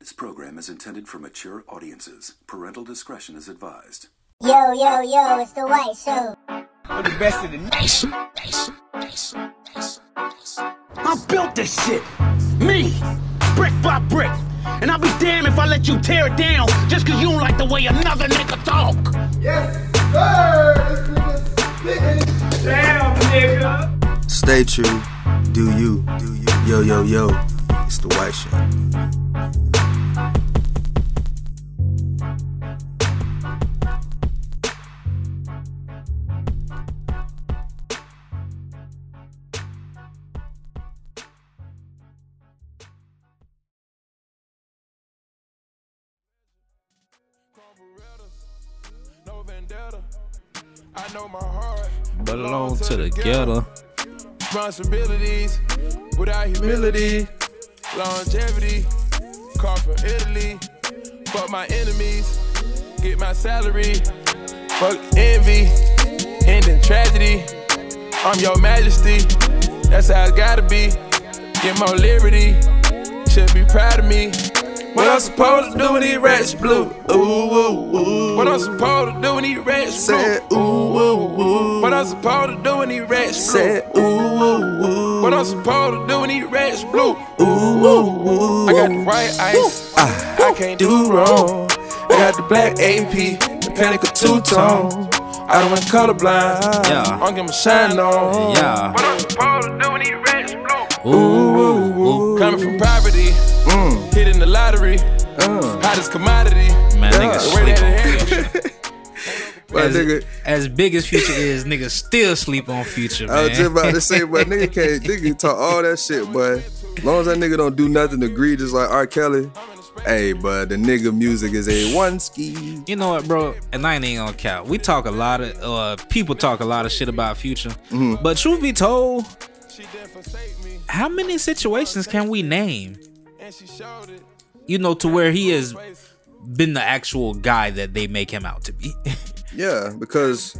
This program is intended for mature audiences. Parental discretion is advised. Yo, yo, yo, it's the White Show. I'm the best in the nation. I built this shit. Me. Brick by brick. And I'll be damned if I let you tear it down just cause you don't like the way another nigga talk. Yes, sir. Damn, nigga. Stay true. Do you. Do you. Yo, yo, yo. It's the White Show. Ghetto. Responsibilities without humility. Longevity. Car from Italy. Fuck my enemies. Get my salary. Fuck envy. Ending tragedy. I'm your majesty. That's how it's gotta be. Get more liberty. Should be proud of me. What I'm supposed to do when these rats blue? Ooh, ooh, ooh. What I'm supposed to do when these rats Say blue? ooh, ooh, ooh. What I'm supposed to do when these rats Say blue? ooh, ooh, ooh. What I'm supposed to do when these rats blue? Ooh, ooh, ooh. I got the white ice, I I can't do wrong. I got the black AP, the panic of two tone. I don't want colorblind. Yeah. I don't get my shine on. Yeah. What I'm supposed to do when these rats blue? Ooh, ooh, ooh. Coming from poverty, Mm, hitting the lottery, uh. hottest commodity. Man, Yeah. niggas The way sleep on future. My As, nigga, as big as future is, niggas still sleep on future, man. I was just about to say, but nigga can't, nigga talk all that shit, but as long as that nigga don't do nothing egregious like R. Kelly, hey, but the nigga music is a one ski. You know what, bro? And I ain't even gonna count. We talk a lot of, uh, people talk a lot of shit about Future. Mm-hmm. But truth be told, She didn't forsake me, how many situations can we name? And she showed it. You know, to where he has been the actual guy that they make him out to be. Yeah, because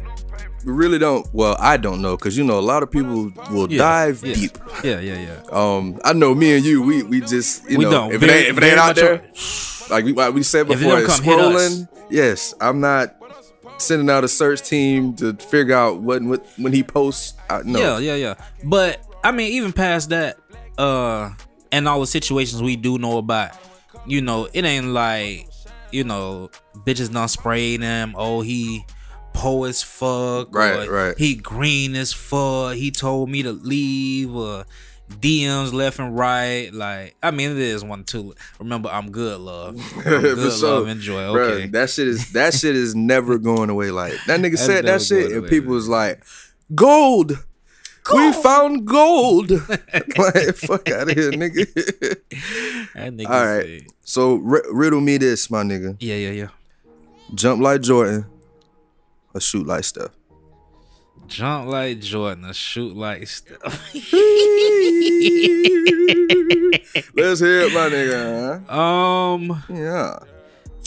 we really don't. Well, I don't know, because you know a lot of people will Yeah, dive yeah. deep. yeah, yeah, yeah. Um, I know me and you, we we just you We know don't. if it ain't if it ain't out much there, like we like we said If it before, it's come hit us. scrolling. Yes, I'm not sending out a search team to figure out what, what when he posts. I, no, Yeah, yeah, yeah. But I mean, even past that, uh, and all the situations we do know about, you know, it ain't like, you know, bitches done spraying him. Oh, he po as fuck. Right, right. He green as fuck. He told me to leave. Or DMs left and right. Like, I mean, it is one too. Remember, I'm good, love. I'm good, sure. love, enjoy. Okay. that shit is that shit is never going away. Like that nigga That's said that shit, and away, people man. was like, "Gold, we found gold." like fuck out of here, nigga. That nigga All right, say- so ri- riddle me this, my nigga. Yeah, yeah, yeah. Jump like Jordan, or shoot like Steph. Jump like Jordan, or shoot like Steph. Let's hear it, my nigga. um, Yeah.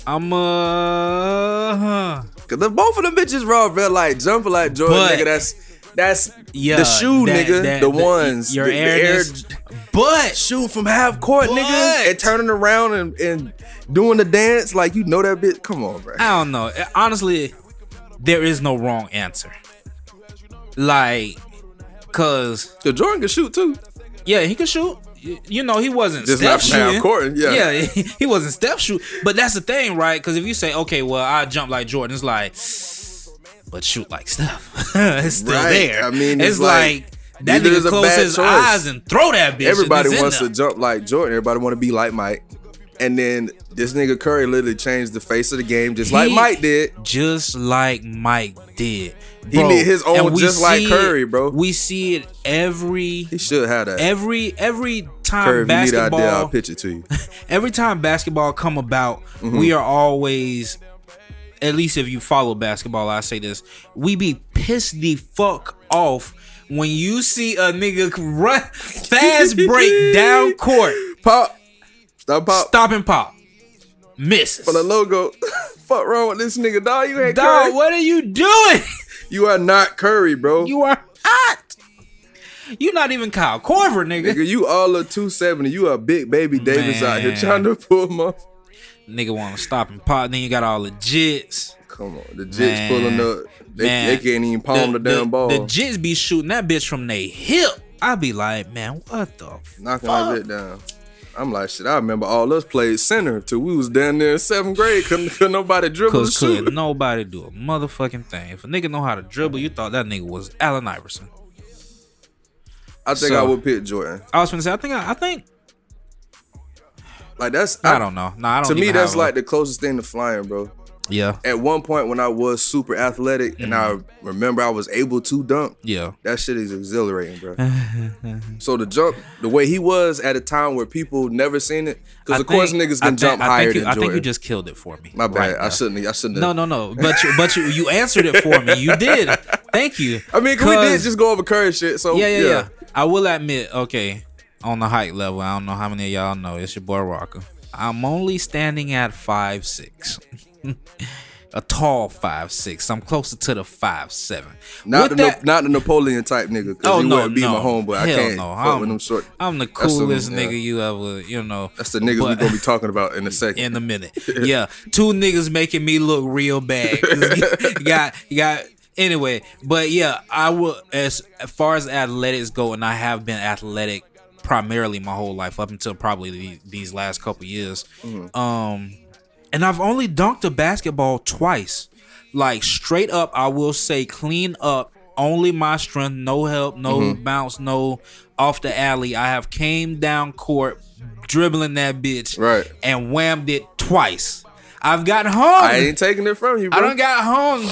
I'm uh, Cause the both of them bitches raw, bro. Like jump like Jordan, But- nigga. That's that's yeah, the shoe, that- nigga. that- the, the- ones, your the, the airness. but shoot from half court, nigga, and turning around and, and doing the dance like you know that bitch. Come on, bro. I don't know. Honestly, there is no wrong answer. Like, cause The Jordan can shoot too. yeah, he can shoot. You know, he wasn't Just half shooting. court, yeah. yeah, he wasn't Steph shoot. But that's the thing, right? Because if you say, okay, well, I jump like Jordan, it's like, but shoot like stuff. it's still Right. there. I mean, it's, it's like, like, that nigga close his choice. eyes and throw that bitch. Everybody wants to jump like Jordan. Everybody want to be like Mike. And then this nigga Curry literally changed the face of the game just like Mike did. just like Mike did. He Bro, need his own just like Curry, it- bro. We see it every He should have that. every every time Curry, if you need an basketball idea, I'll pitch it to you. every time basketball come about, Mm-hmm. we are always at least if you follow basketball, I say this, we be pissed the fuck off when you see a nigga run fast break down court, Pop. Stop pop. stop and pop. Misses. For the logo. Fuck wrong with this nigga, dog. You ain't Dog, Curry. what are you doing? You are not Curry, bro. You are hot. You not even Kyle Korver, nigga. Nigga, you all of 270. You a big baby Davis out here trying to pull off. Nigga want to stop and pop. Then you got all the jits. Come on. The Jets Man. pulling up. They, Man. they can't even palm the, damn ball. The jits be shooting that bitch from they hip. I be like, man, what the knocking fuck? that bit down. I'm like, shit, I remember all us played center till we was down there in seventh grade. Couldn't, couldn't nobody dribble Cause shoot. could nobody do a motherfucking thing. If a nigga know how to dribble, you thought that nigga was Allen Iverson. I think So- I would pick Jordan. I was gonna say, I think, I, I think, Like that's I, don't know. No, I don't. To me, that's like the closest thing to flying, bro. yeah, At one point when I was super athletic and I Mm-hmm. remember I was able to dunk, yeah. that shit is exhilarating, bro. so the jump, the way he was at a time where people never seen it, because I of course niggas can think- jump I higher think you, than I think you just killed it for me. My bad. right I now. shouldn't. I shouldn't. No, have. no, no. But you, but you, you answered it for me. You did. Thank you. I mean, 'cause we did just go over current shit. So yeah, yeah, yeah, I will admit, okay, on the height level, I don't know how many of y'all know. It's your boy Rocker. I'm only standing at five six. A tall five six. I'm closer to the five seven. Not With the that- not the Napoleon type nigga. Cause Oh he no, wouldn't be no. my homeboy. I Hell can't no. I'm, with them short. I'm the That's the- coolest yeah. nigga you ever, you know. That's the niggas we But- gonna be talking about in a second. in a minute. Yeah, two niggas making me look real bad. you got, you got. Anyway, but yeah, I will as, as far as athletics go, and I have been athletic primarily my whole life up until probably the, these last couple years. Um, and I've only dunked a basketball twice, like straight up. I will say clean up. Only my strength, no help, no bounce, no off the alley. I have came down court, dribbling that bitch, Right. and whammed it twice. I've got hung. I ain't taking it from you, bro. I done got hung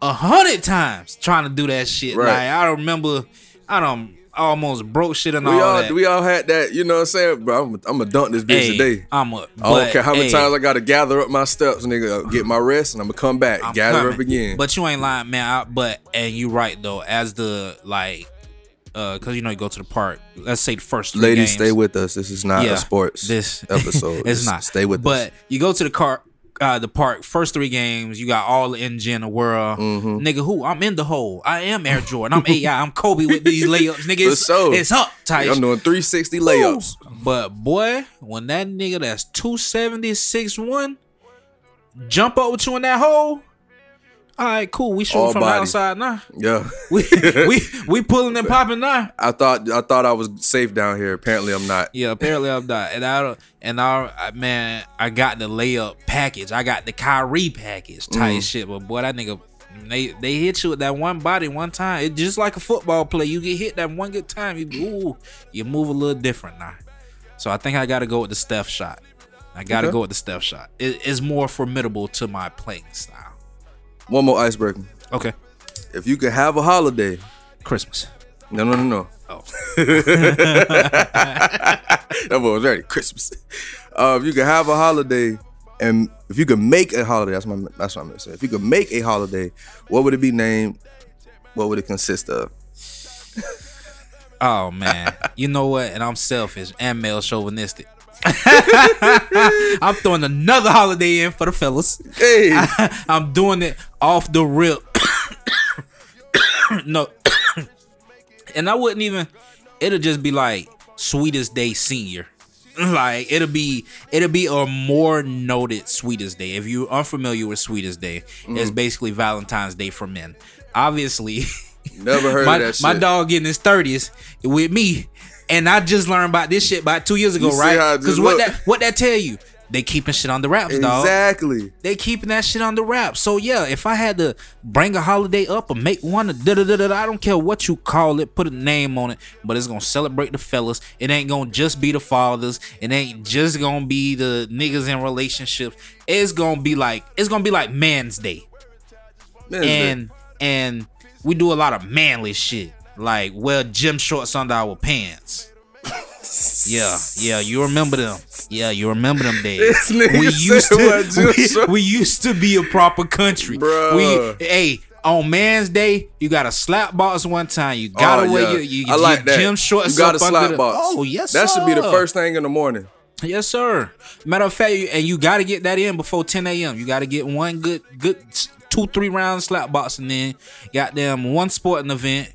a hundred times trying to do that shit. Right. Like I remember, I don't almost broke shit and we all, all that. we all had that. You know what I'm saying, bro? I'm, I'm gonna dunk this bitch hey, today. I'm a. I don't care how many hey, times I gotta gather up my steps, nigga. Get my rest, and I'm gonna come back, I'm gather coming. up again. But you ain't lying, man. I, but and you right though. As the like, uh, cause you know you go to the park. Let's say the first three Ladies, games. stay with us. This is not Yeah, a sports this episode. it's not. Stay with but us. But you go to the car, uh, the park. First three games, you got all the energy in the world. Mm-hmm. Nigga, who? I'm in the hole. I am Air Jordan. I'm AI. I'm Kobe with these layups. Nigga, it's, sure. it's up tight. I'm doing 360 layups. But boy, when that nigga that's 270, 6'1", jump up with you in that hole. All right, cool. We shooting All from the body. outside now. Yeah. We we we pulling and popping now. I thought I thought I was safe down here. Apparently, I'm not. Yeah, apparently I'm not. And I don't. And I, I- man, I got the layup package. I got the Kyrie package type mm. shit. But boy, that nigga, they they hit you with that one body one time. It's just like a football play. You get hit that one good time. You ooh, you move a little different now. So I think I got to go with the Steph shot. I got to Okay. go with the Steph shot. It, it's more formidable to my playing style. One more icebreaker. Okay, If you could have a holiday, Christmas. no, no, no, no. Oh, That boy was ready. Christmas. Uh, if you could have a holiday, and if you could make a holiday, that's my that's what I'm gonna say. If you could make a holiday, what would it be named? What would it consist of? oh man. you know what? And I'm selfish and male chauvinistic. I'm throwing another holiday in for the fellas. Hey, I'm doing it off the rip. no. and I wouldn't even it'll just be like sweetest day senior. Like it'll be it'll be a more noted sweetest day. If you're unfamiliar with sweetest day, it's mm-hmm. basically Valentine's Day for men. Obviously, never heard my, of that shit. my dog getting his 30s with me. And I just learned about this shit about two years ago, You right? Because what look? that what that tell you? They keeping shit on the wraps, dog Exactly. they keeping that shit on the wrap. So yeah, if I had to bring a holiday up or make one, da da da da, I don't care what you call it, put a name on it, but it's gonna celebrate the fellas. It ain't gonna just be the fathers. It ain't just gonna be the niggas in relationships. It's gonna be like it's gonna be like Man's Day, Day. and and we do a lot of manly shit, like wear gym shorts under our pants. Yeah, yeah, you remember them. Yeah, you remember them days. We used to we, we used to be a proper country. Bruh. We hey, on man's day, you got a slap box one time. You gotta Oh, wear yeah. your, your, I like your that. gym shorts You got a slap the- box. Oh yes, That should be the first thing in the morning. Yes, sir. Matter of fact, you- and you got to get that in before 10 a.m. You got to get one good, good two, three round slap box, and then goddamn one sporting event.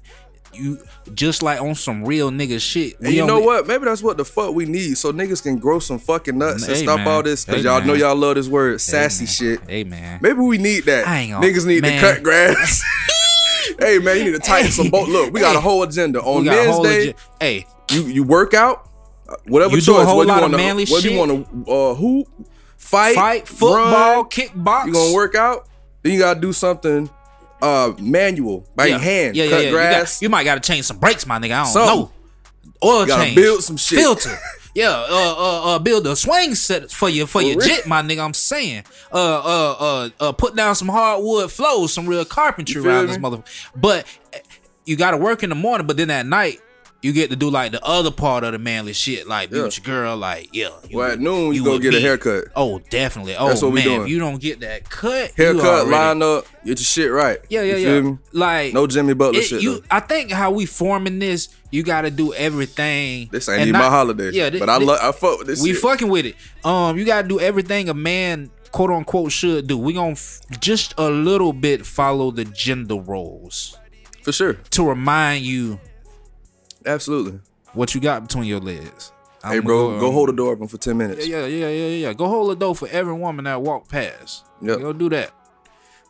You just like on some real nigga shit. And you know only- what? Maybe that's what the fuck we need, so niggas can grow some fucking nuts and stop man. all this. Cause Hey, y'all know y'all love this word, sassy man. shit. Hey man. Maybe we need that. Gonna- Niggas need man. to cut grass. hey man, you need to tighten some boat. Look, we got a whole agenda on We got a Men's whole Day. Hey, You you work out, uh, whatever You choice. do whether lot you wanna, manly whether shit. you want to uh, hoop, fight, fight, football, run, kickbox. You gonna work out? Then you gotta do something uh manual by yeah. your hand. Yeah, yeah, cut yeah. You got- You, might got to change some brakes, my nigga. I don't Something. know. Oil change. build some shit. Filter. Yeah, uh, uh, uh, build a swing set for your for, your real. jet, my nigga. I'm saying, uh, uh, uh, uh, put down some hardwood flows, some real carpentry around me? this mother. But you got to work in the morning, but then at night you get to do like the other part of the manly shit, like be Yeah. with your girl, like yeah. you well, at noon you, go with get a haircut. Oh, definitely. Oh That's what we man, doing. if you don't get that cut, Haircut, already- line up, get your shit right. Yeah, yeah, You yeah. Like No Jimmy Butler it- shit. You, though. I think how we forming this, you got to do everything. This ain't even my not- holiday. Yeah, thi- but I thi- love I fuck with this we shit. fucking with it. Um, you got to do everything a man quote unquote should do. We gonna f- just a little bit follow the gender roles for sure. to remind you Absolutely. what you got between your legs. Hey, I'm bro, gonna- go hold the um, door open for ten minutes. Yeah, yeah, yeah, yeah, yeah. Go hold the door for every woman that walk past. Yep. Go do that.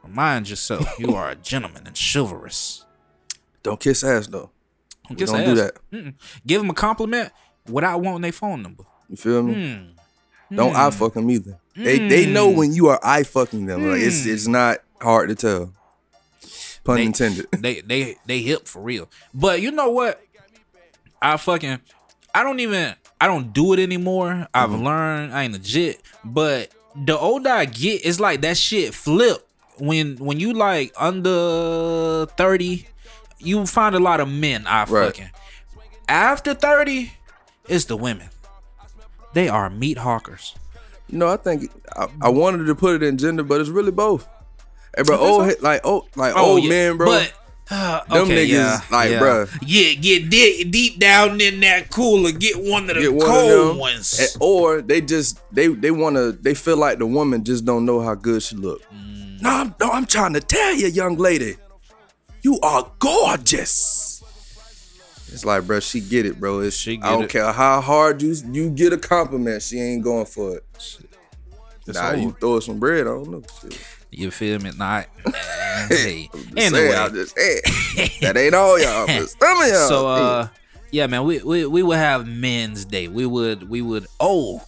Remind yourself you are a gentleman and chivalrous. Don't kiss ass though. We Kiss don't ass. do that. Mm-mm. Give them a compliment without wanting their phone number. You feel me? Mm. Don't I mm. fuck them either. They they mm. know when you are I fucking them. Like it's mm. it's not hard to tell. Pun They- intended. They they they hip for real. But you know what? I fucking I don't even I don't do it anymore. I've Mm-hmm. learned I ain't legit. But the older I get, it's like that shit flip. When when you like under 30, you find a lot of men I Right. fucking. After 30, it's the women. They are meat hawkers. You know, I think I, I wanted to put it in gender, but it's really both. Hey, bro, old so? like old like old yeah, men, bro. But uh, Them niggas, yeah, like, yeah. bruh. Yeah, get deep, deep down in that cooler. Get one of the get one cold of them, ones. and- or they just they they want to they feel like the woman just don't know how good she look. Mm. No, I'm, no, I'm trying to tell you, young lady, you are gorgeous. It's like, bro, she get it, bro. It's, She I don't it. care how hard you you get a compliment, she ain't going for it. It's nah, you throw some bread, I don't know. Shit. You feel me? Not. hey. Anyway, saying, I'm just saying. that ain't all y'all, some of y'all. so uh, yeah, man, we, we we would have Men's Day. We would we would oh.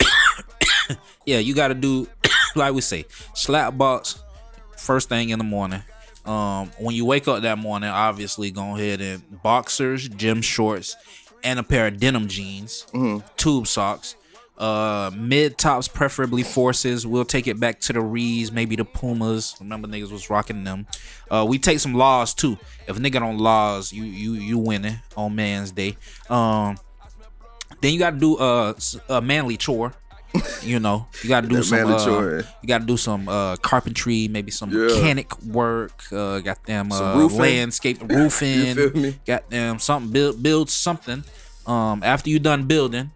yeah, you got to do like we say, slap box first thing in the morning. Um, when you wake up that morning, obviously go ahead and boxers, gym shorts, and a pair of denim jeans, tube socks, uh, mid tops, preferably forces. We'll take it back to the Rees, maybe the Pumas. Remember niggas was rocking them. Uh, we take some laws too. If a nigga on laws, you you you winning on Man's Day. Um, then you got to do a, s- a manly chore. You know, you got to do some. uh, chore. You got to do some uh, carpentry, maybe some Yeah. mechanic work. Uh, got them uh, roofing. landscape roofing. feel me? Got them something build build something. Um, after you done building,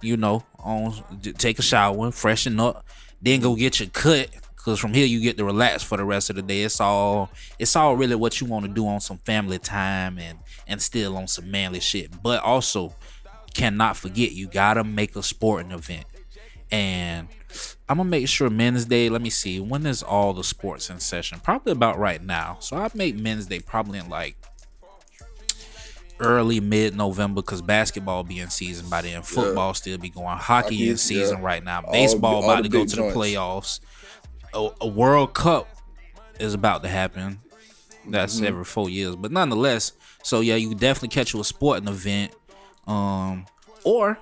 you know, on take a shower, freshen up, then go get your cut. Cause from here you get to relax for the rest of the day. It's all it's all really what you want to do on some family time and and still on some manly shit. But also cannot forget you gotta make a sporting event. And I'm gonna make sure Men's Day. Let me see when is all the sports in session. Probably about right now. So I'd make Men's Day probably in like early mid November because basketball be in season by then. Football still be going. Hockey, Hockey, in season yeah. right now. Baseball all about the to go to joints. the playoffs. A, a World Cup is about to happen. That's Mm-hmm. every four years, but nonetheless. So yeah, you definitely catch a sporting event, um, or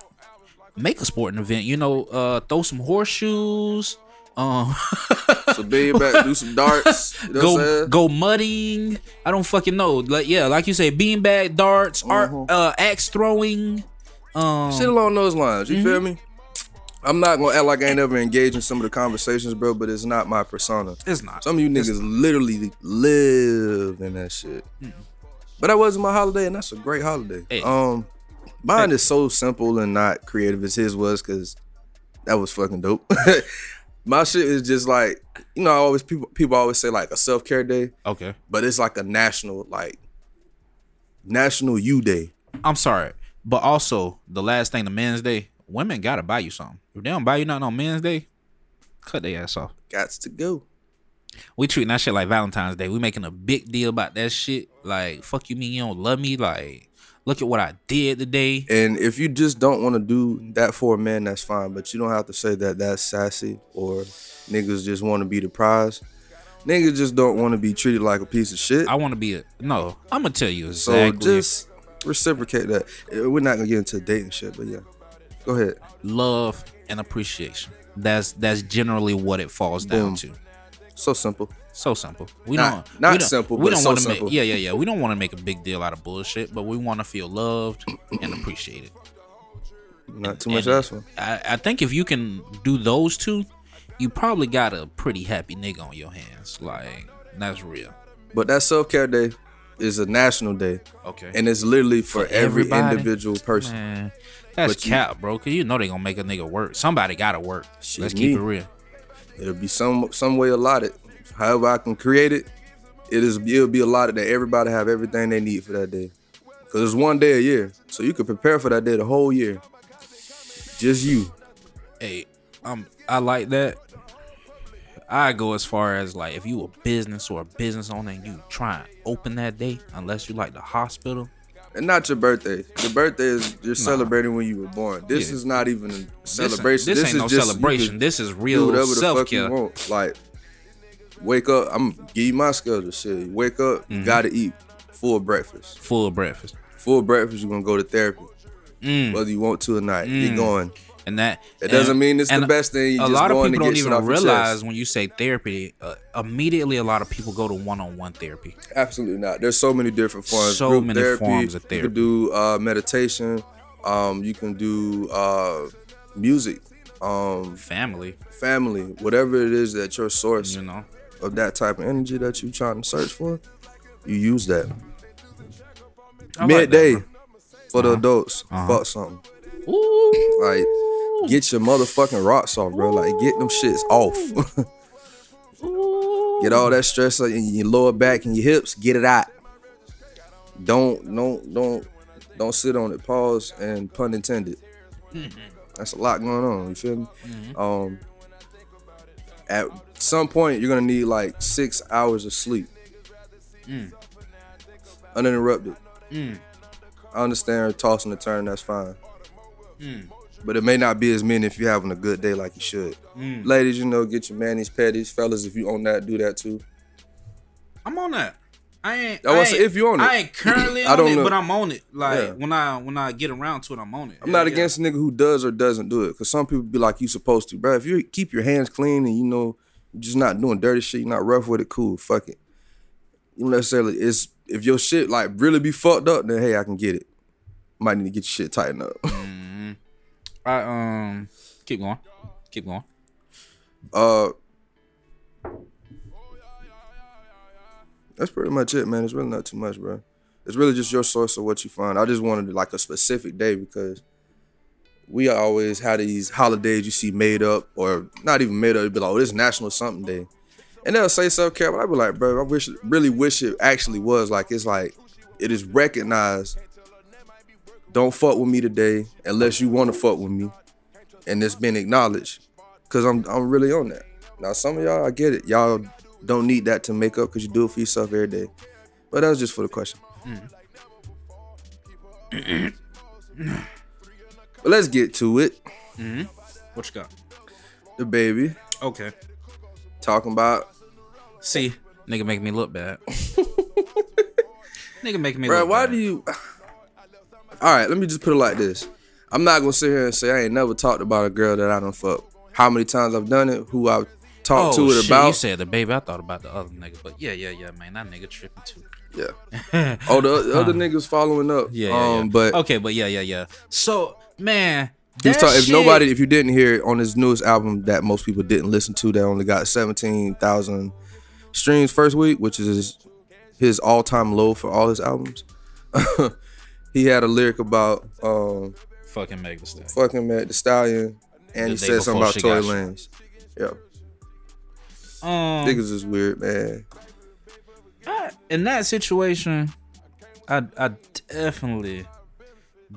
make a sporting event. You know, uh, throw some horseshoes. Um, so big back, do some darts. You know go go mudding. I don't fucking know. Like yeah, like you say, beanbag darts, art, uh, axe throwing. Um, Shit along those lines. You feel Mm-hmm. me? I'm not gonna act like I ain't ever engaged in some of the conversations, bro, but it's not my persona. it's not. Some of you niggas literally live in that shit. But that wasn't my holiday, and that's a great holiday. Hey. Um, mine is so simple and not creative as his was, cause that was fucking dope. my shit is just like, you know, I always people people always say like a self care day, Okay. but it's like a national like National You Day. I'm sorry, but also the last thing, the Men's Day. Women gotta buy you something. If they don't buy you nothing on Men's Day, cut their ass off. Gots to go. We treating that shit like Valentine's Day. We making a big deal about that shit. Like, fuck you mean you don't love me? Like, look at what I did today. And if you just don't want to do that for a man, that's fine. But you don't have to say that that's sassy or niggas just want to be the prize. Niggas just don't want to be treated like a piece of shit. I want to be a no. I'm gonna tell you exactly. so just reciprocate that. Uh, We're not gonna get into dating shit, but yeah. Go ahead. love and appreciation. That's that's generally what it falls down to. So simple. So simple. We Not- don't not we don't, simple, We but don't so want to simple. make yeah yeah yeah. We don't want to make a big deal out of bullshit, but we want to feel loved and appreciated. Not too much for. I, I think if you can do those two, you probably got a pretty happy nigga on your hands. Like that's real. But that self care day is a national day, Okay. and it's literally for, For every everybody? individual person. Man, that's But you- cap, bro. Cause you know they gonna make a nigga work. Somebody gotta work. Let's me. keep it real. It'll be some some way allotted. However I can create it, it is it'll be allotted that everybody have everything they need for that day. Cause it's one day a year, so you can prepare for that day the whole year. Just you. hey, um, I like that. I go as far as like if you a business or a business owner and you try and open that day, unless you like the hospital. And not your birthday. Your birthday is you're celebrating when you were born. This Yeah. is not even a This- celebration. This, ain't is no just celebration. This is real self care. Like, wake up. I'm gonna give you my schedule. Shit, you wake up. Mm-hmm. You gotta eat full breakfast. Full breakfast, Full breakfast. You're gonna go to therapy, Mm. whether you want to or not. You're going. and that It doesn't mean it's the best thing. You a just lot of people don't even off your chest. realize when you say therapy. Uh, immediately, a lot of people go to one-on-one therapy. Absolutely not. There's so many different forms. So Group many therapy. forms of therapy. You can do uh, meditation. Um, you can do uh, music. Um, Family, family, whatever it is that your source you know. Of that type of energy that you're trying to search for, you use that. I like that, Midday bro. for the adults. Uh-huh. Fuck something. Ooh. Like get your motherfucking rocks off, bro. Like get them shits off. get all that stress in your lower back and your hips. Get it out. Don't don't don't don't sit on it. Pause and pun intended. That's a lot going on. You feel me? Um, at some point you're gonna need like six hours of sleep, mm. uninterrupted. Mm. I understand tossing and turning. That's fine. Mm. But it may not be as many if you're having a good day like you should. Ladies, you know, get your manis, petties. Fellas, if you own that, do that too. I'm on that. I ain't. I was- ain't- if you on it. I ain't currently I on don't it, know. but I'm on it. Like Yeah. when I when I get around to it, I'm on it. I'm not against a nigga who does or doesn't do it. Cause some people be like, you supposed to, bro. If you keep your hands clean and you know just not doing dirty shit, you're not rough with it, cool, fuck it. You don't necessarily it's if your shit like really be fucked up, then hey, I can get it. Might need to get your shit tightened up. I um keep going, keep going. Uh That's pretty much it, man. It's really not too much, bro. It's really just your source of what you find. I just wanted like a specific day because we always had these holidays you see made up or not even made up. It'd be like, oh, this National something day. And they'll say self care, but I'd be like, bro, I wish really wish it actually was like it's like it is recognized. Don't fuck with me today unless you want to fuck with me. And it's been acknowledged. Cause I'm I'm really on that. Now some of y'all, I get it. Y'all don't need that to make up because you do it for yourself every day. But that was just for the question. Mm. but let's get to it. What you got? The baby Okay. talking about, See, nigga make me look bad. nigga make me bro. look Why bad. do you? All right, let me just put it like this. I'm not gonna sit here and say I ain't never talked about a girl that I don't fuck. How many times I've done it? Who I've talked oh, to it shit, about? You said the baby. I thought about the other nigga, but yeah, yeah, yeah, man. That nigga tripping too. yeah. Oh, the, the other niggas following up. Yeah, yeah, Um, yeah. but okay, but yeah, yeah, yeah. So, man, that talk- if shit- nobody, if you didn't hear it on his newest album that most people didn't listen to, that only got seventeen thousand streams first week, which is his all time low for all his albums. he had a lyric about um, fucking Meg Thee Stallion. fucking Matt the Stallion, and The he said something about she Tory got. Lanez. Yeah, Um, niggas is weird, man. in that situation, I I definitely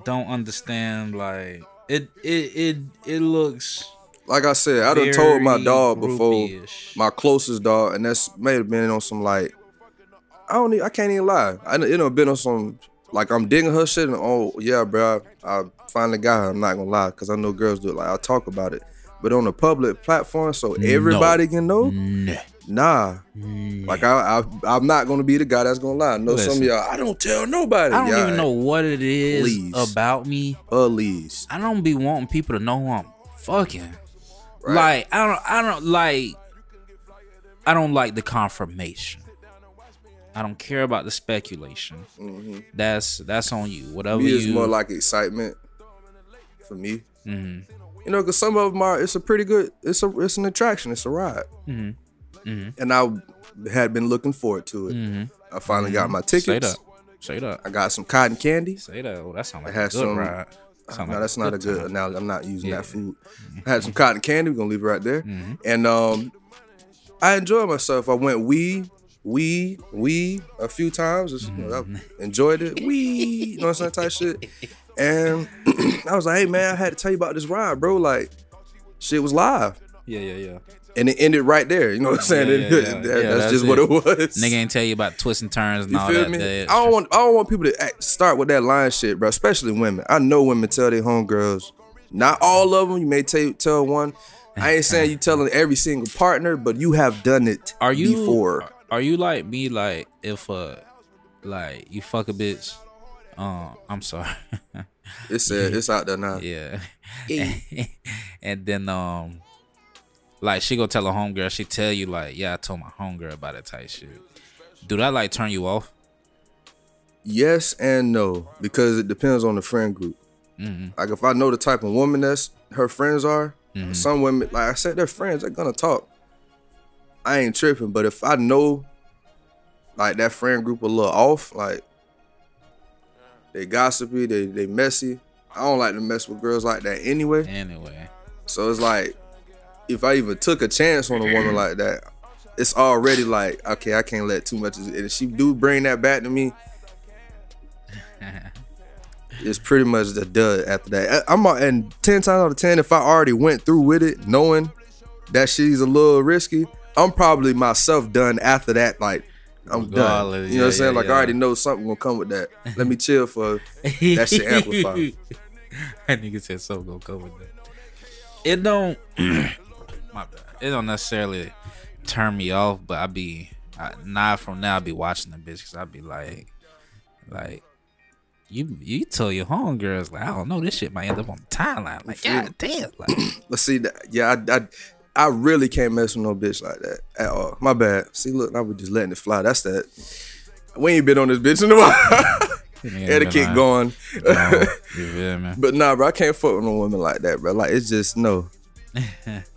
don't understand like it it it it looks Like I said, I done told my dog before, groupie-ish. my closest dog, and that's may have been on some like, I don't, I can't even lie. I done- it done been on some like I'm digging her shit, and oh yeah, bro, I, I finally got her. I'm not gonna lie, cause I know girls do it. Like I talk about it, but on a public platform, so everybody can know. no. Nah, like I, I, I'm not gonna be the guy that's gonna lie. I know some of y'all. I don't tell nobody. I don't Y'all even know what it is Please. about me. Please. I don't be wanting people to know who I'm fucking. Right. Like I don't I don't like I don't like the confirmation. I don't care about the speculation. That's that's on you. Whatever Mm-hmm. Me is you more like excitement for me. You know, because some of them are. It's a pretty good. It's a. It's an attraction. It's a ride. And I had been looking forward to it. I finally got my say tickets. that. Say that. I got some cotton candy. Say that. Oh, that sounds like I had a good some- ride. Sound no, like that's not a good time. analogy. I'm not using Yeah. that food. I had some cotton candy. We're gonna leave it right there. Mm-hmm. And um, I enjoyed myself. I went wee, wee, wee a few times. Just, you know, Mm-hmm. I enjoyed it. Wee, you know what I'm saying? Type shit. And I was like, hey man, I had to tell you about this ride, bro. Like, shit was live. Yeah, yeah, yeah. And it ended right there. You know what I'm saying? Yeah, yeah, yeah. that- that's, that's just it. what it was. Nigga ain't tell you about twists and turns and You all feel that. me? that I don't want I don't want people to act, start with that line shit, bro. Especially women. I know women tell their homegirls. Not all of them. You may tell tell one. I ain't saying you telling every single partner, but you have done it Are you before. Are you like me? Like if uh, like you fuck a bitch. Um, I'm sorry. It's uh, it's out there now. yeah. and then um, like she go tell her homegirl. She tell you like, yeah, I told my homegirl about that type shit. Do that like turn you off? Yes and no because it depends on the friend group. Mm-hmm. Like if I know the type of woman that's her friends are, some women, like I said, they're friends. They're gonna talk. I ain't tripping, but if I know, like that friend group a little off, like they gossipy, they they messy. I don't like to mess with girls like that anyway. Anyway. So it's like, if I even took a chance on a woman mm-hmm. like that, it's already like, okay, I can't let too much. And if she do bring that back to me, it's pretty much the dud after that. I- I'm a- and ten times out of ten, if I already went through with it, knowing that she's a little risky, I'm probably myself done after that. Like. I'm done. You know what I'm saying? yeah, like I already know something gonna come with that. Let me chill for that shit amplified. that nigga said so gonna go with that. It don't my. It don't necessarily turn me off, but I be I, now from now I be watching the bitch because I be like, like you you tell your homegirls like I don't know this shit might end up on the timeline. Like god damn, like But see, that, yeah, I, I, I really can't mess with no bitch like that at all. My bad. See, look, I was just letting it fly. That's that. We ain't been on this bitch in a while. Etiquette going. you feel me? but nah, bro, I can't fuck with no woman like that, bro. Like, it's just no.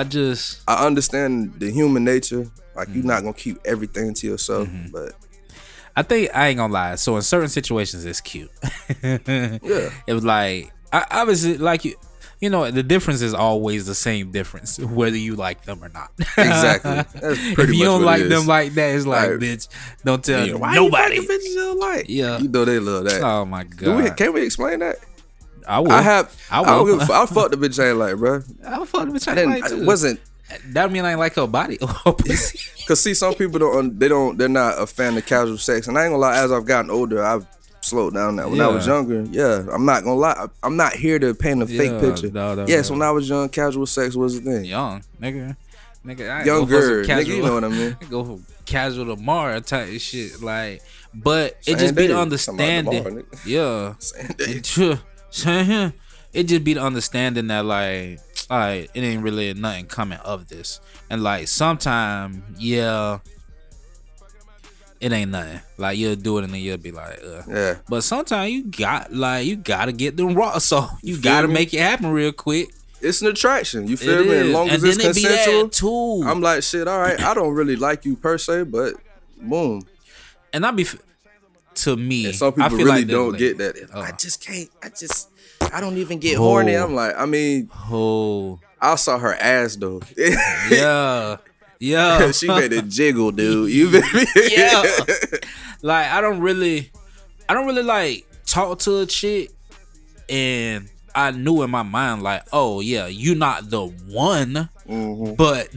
I just I understand the human nature. Like, Mm-hmm. you're not gonna keep everything to yourself, but I think I ain't gonna lie. So in certain situations, it's cute. yeah, it was like I obviously like you. You know the difference is always the same difference, whether you like them or not. exactly. That's pretty if you don't like them like that, it's like, Like, bitch, don't tell Yeah, why nobody. You fucking bitches don't like? Yeah. you know they love that. Oh my Do we, god, can we explain that? I will. I have. I I, don't give a fuck. The bitch I ain't like, bro. I fuck the bitch I I didn't. like I too. wasn't that mean I ain't like her body or pussy. Cause see, some people don't. They don't. They're not a fan of casual sex, and I ain't gonna lie. As I've gotten older, I've slowed down. Now, when I was younger, yeah, I'm not gonna lie. I'm not here to paint a fake picture. no, no, yes, no. when I was young, casual sex was the thing. Young nigga, nigga, I go for some Younger, nigga, you know what I mean. I go for casual tomorrow type shit, like. But it Same just be day. the understanding, tomorrow, yeah. Same day. It just be the understanding that like, alright, it ain't really nothing coming of this, and like sometime, yeah, it ain't nothing. Like you'll do it and then you'll be like, uh. Yeah, But sometimes you got like you gotta get them raw, so you feel gotta me? make it happen real quick. it's an attraction. You feel It me? As long and as then it's consensual, too. I'm like, shit. All right, I don't really like you per se, but boom. and I be to me. And some I people feel really like don't get that. uh, I just can't. I just. I don't even get Oh. horny. I'm like, I mean, Oh, I saw her ass though. yeah, yeah. she made it jiggle, dude. You feel? Yeah. like I don't really I don't really like talk to a chick, and I knew in my mind like, oh yeah, you're not the one, Mm-hmm. but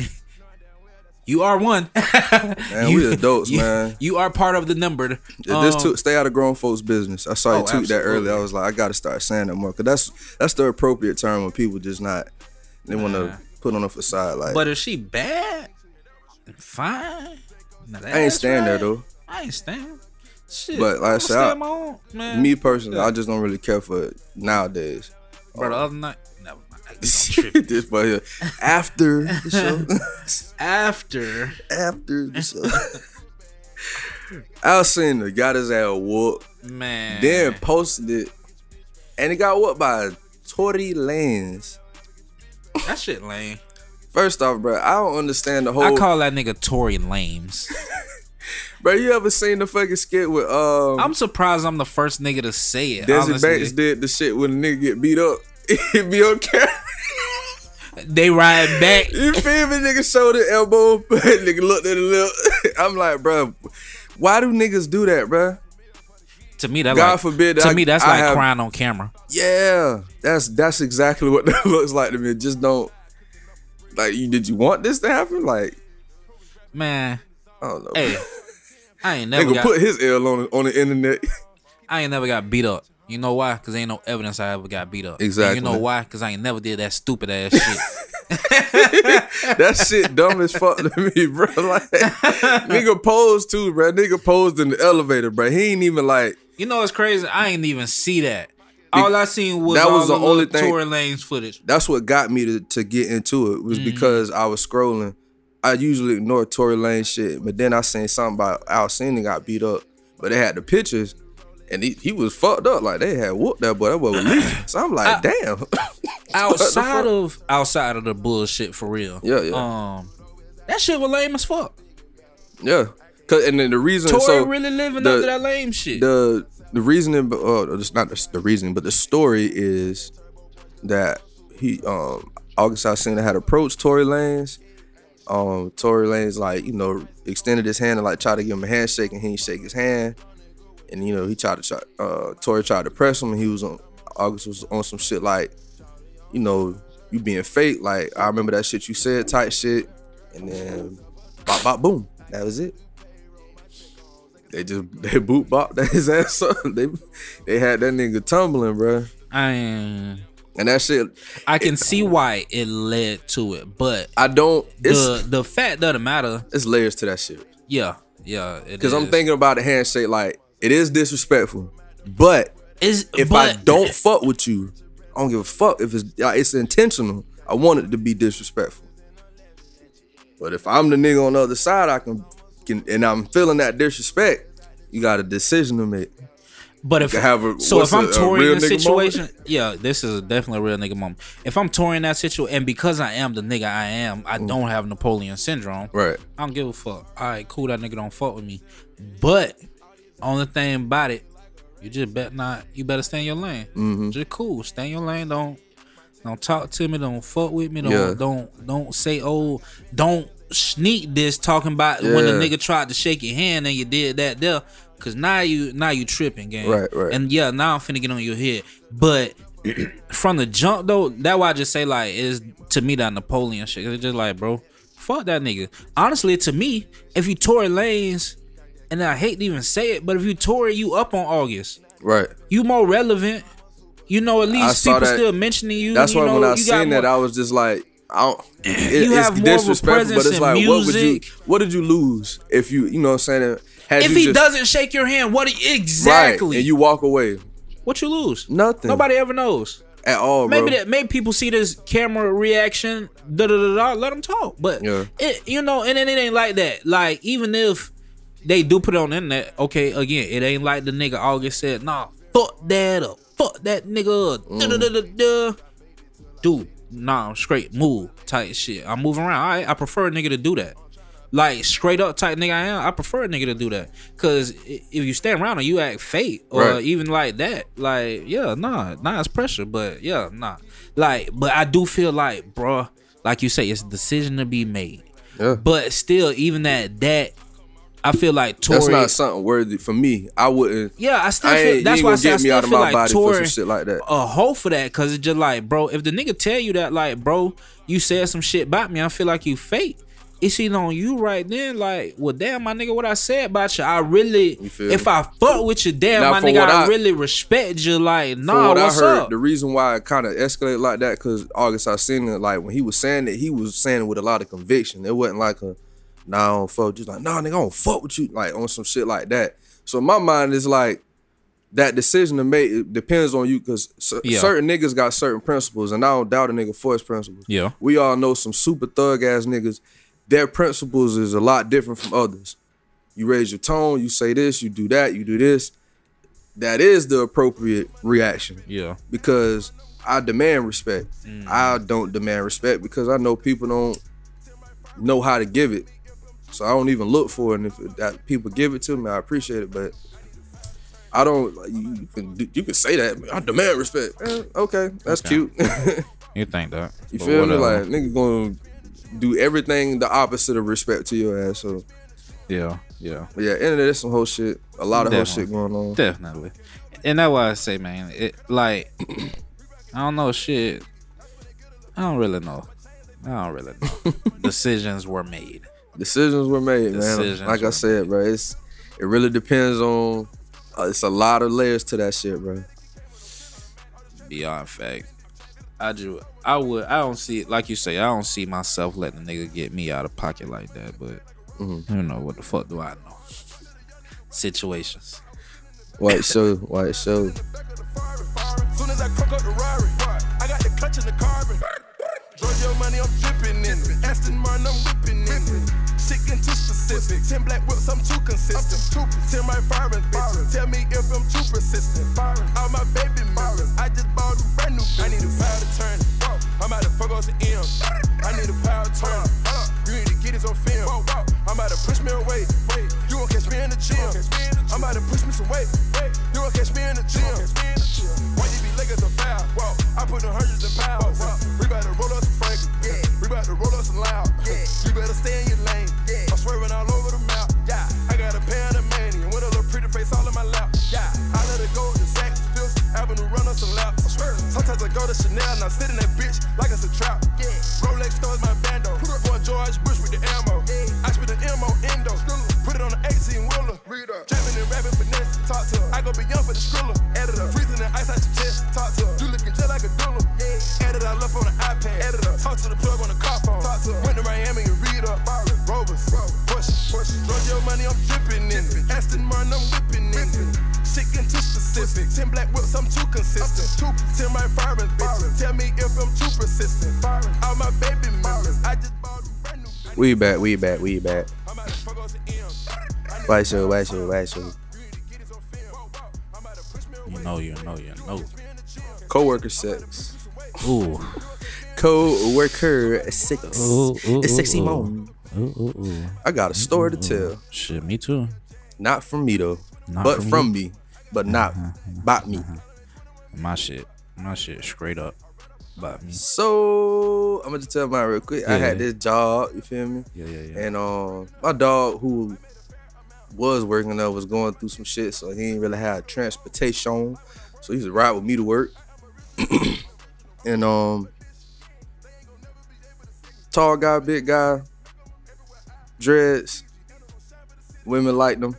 you are one. Man, we adults, you, man. You are part of the number. Yeah, This Um, took stay out of grown folks' business. I saw you Oh, tweet that earlier. I was like, I gotta start saying that more because that's that's the appropriate term when people just not they want Nah. to put on a facade. Like, But if she bad, fine. I ain't stand there though. I ain't stand. Shit. But like I said, I- my own, man. Me personally, I just don't really care for it nowadays. Bro, the other night, this but here after the show, After after the show, I the got his ass whooped. man, Then posted it, and it got whooped by Tory Lanez. that shit lame. First off, bro, I don't understand the whole. I call that nigga Tory Lames. bro, you ever seen the fucking skit with um? I'm surprised I'm the first nigga to say it. Desi. Banks did the shit when a nigga get beat up. It be on camera. They ride back. You feel me? Nigga showed the elbow. But nigga looked at the lip. I'm like, bro, why do niggas do that, bro? To me, that God like, forbid To I- me, that's I like have- crying on camera. Yeah, that's that's exactly what that looks like to me. Just don't like you. Did you want this to happen? Like, Man, I don't know. hey, I ain't never nigga got, put his L on on the internet. I ain't never got beat up. You know why? Cause ain't no evidence I ever got beat up. And Exactly. you know why? Cause I ain't never did that stupid ass shit. that shit dumb as fuck to me, bro. Like, nigga posed too, bro. Nigga posed in the elevator, bro. He ain't even like. You know what's crazy? I ain't even see that. All I seen was That was the, the only thing- Tory Lanez footage. That's what got me to, to get into it was mm-hmm. because I was scrolling. I usually ignore Tory Lane shit, but then I seen something about Alsina got beat up, but they had the pictures, and he, he was fucked up. Like they had whooped that boy. That boy was leaking. So I'm like, damn. outside of outside of the bullshit for real. Yeah, yeah. Um, that shit was lame as fuck. yeah. Cause and then the reason Tory so really living the- up to that lame shit. the the reasoning, uh, it's not the, the reasoning, but the story is that he um August Alsina had approached Tory Lanez. Um, Tory Lanez like you know extended his hand and like tried to give him a handshake, and he didn't shake his hand. And you know he tried to try. Uh, Tory tried to press him, and he was on. August was on some shit like, you know, you being fake. Like I remember that shit you said, type shit, and then bop bop boom. That was it. They just they boot bopped his ass up. They they had that nigga tumbling, bro. I ain't- And that shit, I can see why it led to it, but I don't. It's the the fact doesn't matter. it's layers to that shit. Yeah, yeah. Because I'm thinking about the handshake, like it is disrespectful, but is if I don't fuck with you, I don't give a fuck if it's it's intentional. I want it to be disrespectful. But if I'm the nigga on the other side, I can, can and I'm feeling that disrespect. You got a decision to make. But if a- so, if I'm a- a touring real the situation, yeah, this is definitely a real nigga moment. If I'm touring that situation, and because I am the nigga I am, I don't have Napoleon syndrome. Mm. Right. I don't give a fuck. All right, cool. That nigga don't fuck with me. But only thing about it, you just bet not. You better stay in your lane. Mm-hmm. Just cool. Stay in your lane. Don't don't talk to me. Don't fuck with me. Don't Yeah. don't don't say oh. Don't sneak this talking about when the nigga tried to shake your hand and you did that there. Cause now you now you tripping, gang. Right, right. And yeah, now I'm finna get on your head. But from the jump though, that why I just say like is to me that Napoleon shit. It's just like, bro, fuck that nigga. Honestly, to me, if you Tory Lanez, and I hate to even say it, but if you Tory, you up on August, Right. you more relevant. You know, at least people that. still mentioning you. That's you why know, when I seen that, I was just like, I don't. It, You it's have more disrespectful, but it's like, what would you? music. What did you lose if you? You know, what I'm saying. Had if he just, doesn't shake your hand, what you, exactly? right, and you walk away, what you lose? nothing Nobody ever knows. at all, Maybe bro. that maybe people see this camera reaction, da da da da. Let them talk, but Yeah. it you know, and then it ain't like that. Like even if they do put it on the internet, okay, again, it ain't like the nigga August said, nah, fuck that up, fuck that nigga, mm. da. Dude, nah, straight move type shit. I'm moving around. I I prefer a nigga to do that. Like straight up type nigga I am, I prefer a nigga to do that. Cause if you stay around and you act fake or Right. even like that, like yeah, nah, nah, it's pressure, but yeah, nah. Like, but I do feel like, bruh, like you say, it's a decision to be made. Yeah. But still, even that that I feel like Tory. That's not something worthy for me. I wouldn't. Yeah, I still I feel. That's why I say I gonna get me still out of feel my like body for some Tory shit like that. a hoe for that because it's just like, bro, if the nigga tell you that, like, bro, you said some shit about me, I feel like you fake. It's either on you right then, like, well, damn, my nigga, what I said about you, I really, if me? I fuck with you, damn, Now, my nigga, I, I- really respect you. Like, nah, what what's I heard, up? the reason why it kind of escalated like that, because August, I seen it like when he was saying it, he was saying it with a lot of conviction. It wasn't like a, nah, I don't fuck, just like, nah, nigga, I don't fuck with you, like on some shit like that. So my mind is like that decision to make it depends on you, because Yeah. certain niggas got certain principles, and I don't doubt a nigga for his principles. Yeah. we all know some super thug ass niggas. Their principles is a lot different from others. You raise your tone, you say this, you do that, you do this. That is the appropriate reaction yeah, because I demand respect. Mm. I don't demand respect because I know people don't know how to give it. So I don't even look for it. And if that people give it to me, I appreciate it. But I don't. Like, you, you can you can say that. I demand respect. Eh, okay, that's Okay. cute. you think that? you But feel me? Like nigga gonna do everything the opposite of respect to your ass. So yeah, yeah. but yeah, internet there's some whole shit. A lot of whole shit going on. Definitely. And that's why I say, man, it like I don't know shit. I don't really know. I don't really know. Decisions were made. Decisions were made, Decisions man. Like I were said, bro, it's it really depends on. Uh, it's a lot of layers to that shit, bro. Beyond fact. I do I would I don't see like you say, I don't see myself letting a nigga get me out of pocket like that, but Mm-hmm. you know what the fuck do I know? Situations. White show, white show. Soon as I cook up the Rari, I got the clutch in the carbon. Giorgio Armani, I'm dripping in it. Aston Martin, I'm whipping in it. Getting too specific. Ten black whips, I'm too consistent. Ten right firing bitches. Tell me if I'm too persistent. All my baby mirrors. I just bought a brand new. I need a power to turn it. I'm about to fuck off the M. I need a power to turn it. You need to get this on film. I'm about to push me away. Won't catch me in the gym. I'm about to push me some weight. You won't catch me in the gym. Why you be looking so foul? Whoa, I put in hundreds of pounds. We about to roll up some Frankie. We about to roll up some loud. You better stay in your lane. I'm swerving all over the map. Yeah, I got a pair of mania with a little pretty face all in my lap. Yeah, I let it go to Saks, Fifth Avenue, run up some laps. Sometimes I go to Chanel and I sit in that bitch like it's a trap. Rolex stores my bando. Boy George Bush with the ammo. I spit the M on endo. Put it on the 18 wheeler. Trapping and rapping finesse. Talk to her. I go beyond for the skriller. Editor. Freezing the ice out your chest. Talk to her. You looking just like a doula. Edit I left on the iPad. Editor. Talk to the plug on the car phone. Talk to her. Went to Miami and read up. Rovers. Push. Push. Drug your money, I'm dripping in it. Aston Martin, I'm whipping in it. Shit getting too specific. Ten black whips, I'm too consistent. Ten right firing bitches. Tell me if I'm too persistent. All my baby mirrors. I just bought a brand new. We back, we back, we back. White show, white show, white show. You know, you know, you know. Co-worker sex. Ooh. Co-worker sex. Ooh, ooh, It's sexy ooh, moment. Ooh, ooh, ooh. I got a story to tell. Shit, me too. Not from me though, Not but from from, you? me, but not uh-huh, uh-huh, about me. Uh-huh. My shit. My shit straight up. About me. So I'm gonna just tell mine real quick. I had this job, you feel me? Yeah, yeah, yeah. And um, my dog who was working there was going through some shit, so he didn't really have transportation. So he used to ride with me to work. and um, tall guy, big guy, dreads. Women liked him.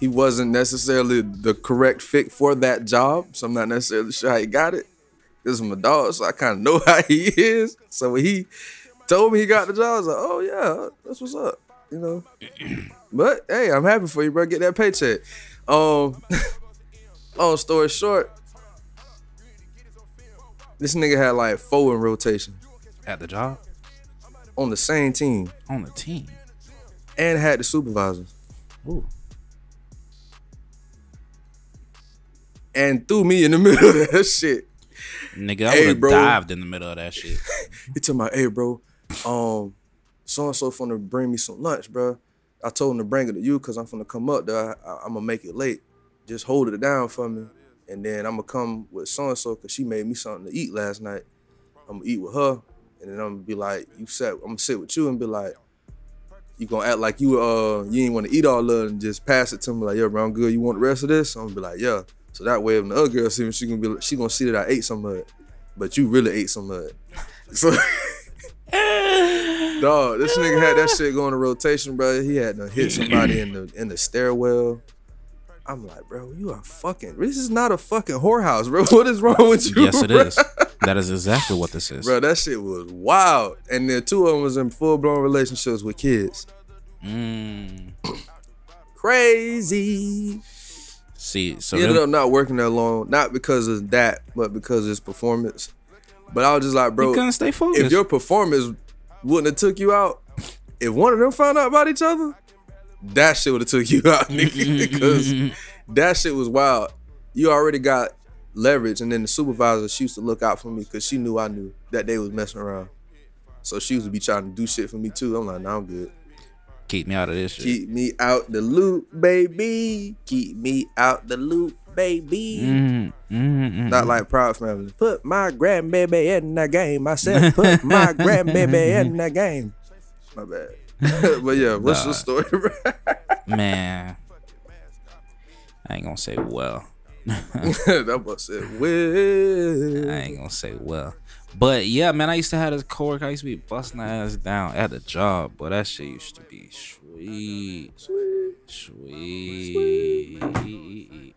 He wasn't necessarily the correct fit for that job, so I'm not necessarily sure how he got it. This is my dog, so I kind of know how he is. So when he told me he got the job, I was like, oh yeah, that's what's up, you know. but hey, I'm happy for you, bro. Get that paycheck. Um, long story short, this nigga had like four in rotation At the job? on the same team On the team. and had the supervisors Ooh. and threw me in the middle of that shit. Nigga, I Hey, would have bro. dived in the middle of that shit. He told me, hey, bro, um, so and so finna bring me some lunch, bro. I told him to bring it to you because I'm finna come up there. I, am gonna make it late. Just hold it down for me, and then I'm gonna come with so and so because she made me something to eat last night. I'm gonna eat with her, and then I'm gonna be like, you sat. I'm gonna sit with you and be like, you gonna act like you uh you ain't want to eat all of it and just pass it to me like, yo, bro, I'm good. You want the rest of this? I'm gonna be like, yeah. So that way, when the other girl see me, she gonna be she gonna see that I ate some of it, but you really ate some of it. So, dog, this nigga had that shit going to rotation, bro. He had to hit somebody in the in the stairwell. I'm like, bro, you are fucking. This is not a fucking whorehouse, bro. What is wrong with you? Yes, it bro? is. That is exactly what this is. Bro, that shit was wild. And then two of them was in full blown relationships with kids. Mm. Crazy. See, so he ended them- up not working that long, not because of that, but because of his performance. But I was just like, bro, you couldn't stay focused. if your performance wouldn't have took you out, if one of them found out about each other, that shit would have took you out, nigga. Because that shit was wild. You already got leverage, and then the supervisor she used to look out for me because she knew I knew that they was messing around. So she used to be trying to do shit for me too. I'm like, nah, I'm good. keep me out of this shit. Keep me out the loop, baby. Keep me out the loop, baby. Mm, mm, mm, Not like Proud Family. Put my grandbaby in the game. I said, put my grandbaby in the game. My bad. but yeah, what's Nah. the story, bro? man. I ain't gonna say well. that boy said, well. I ain't gonna say well. But yeah, man, I used to have this coworker. I used to be busting her ass down at the job, but that shit used to be sweet, sweet, sweet. Sweet.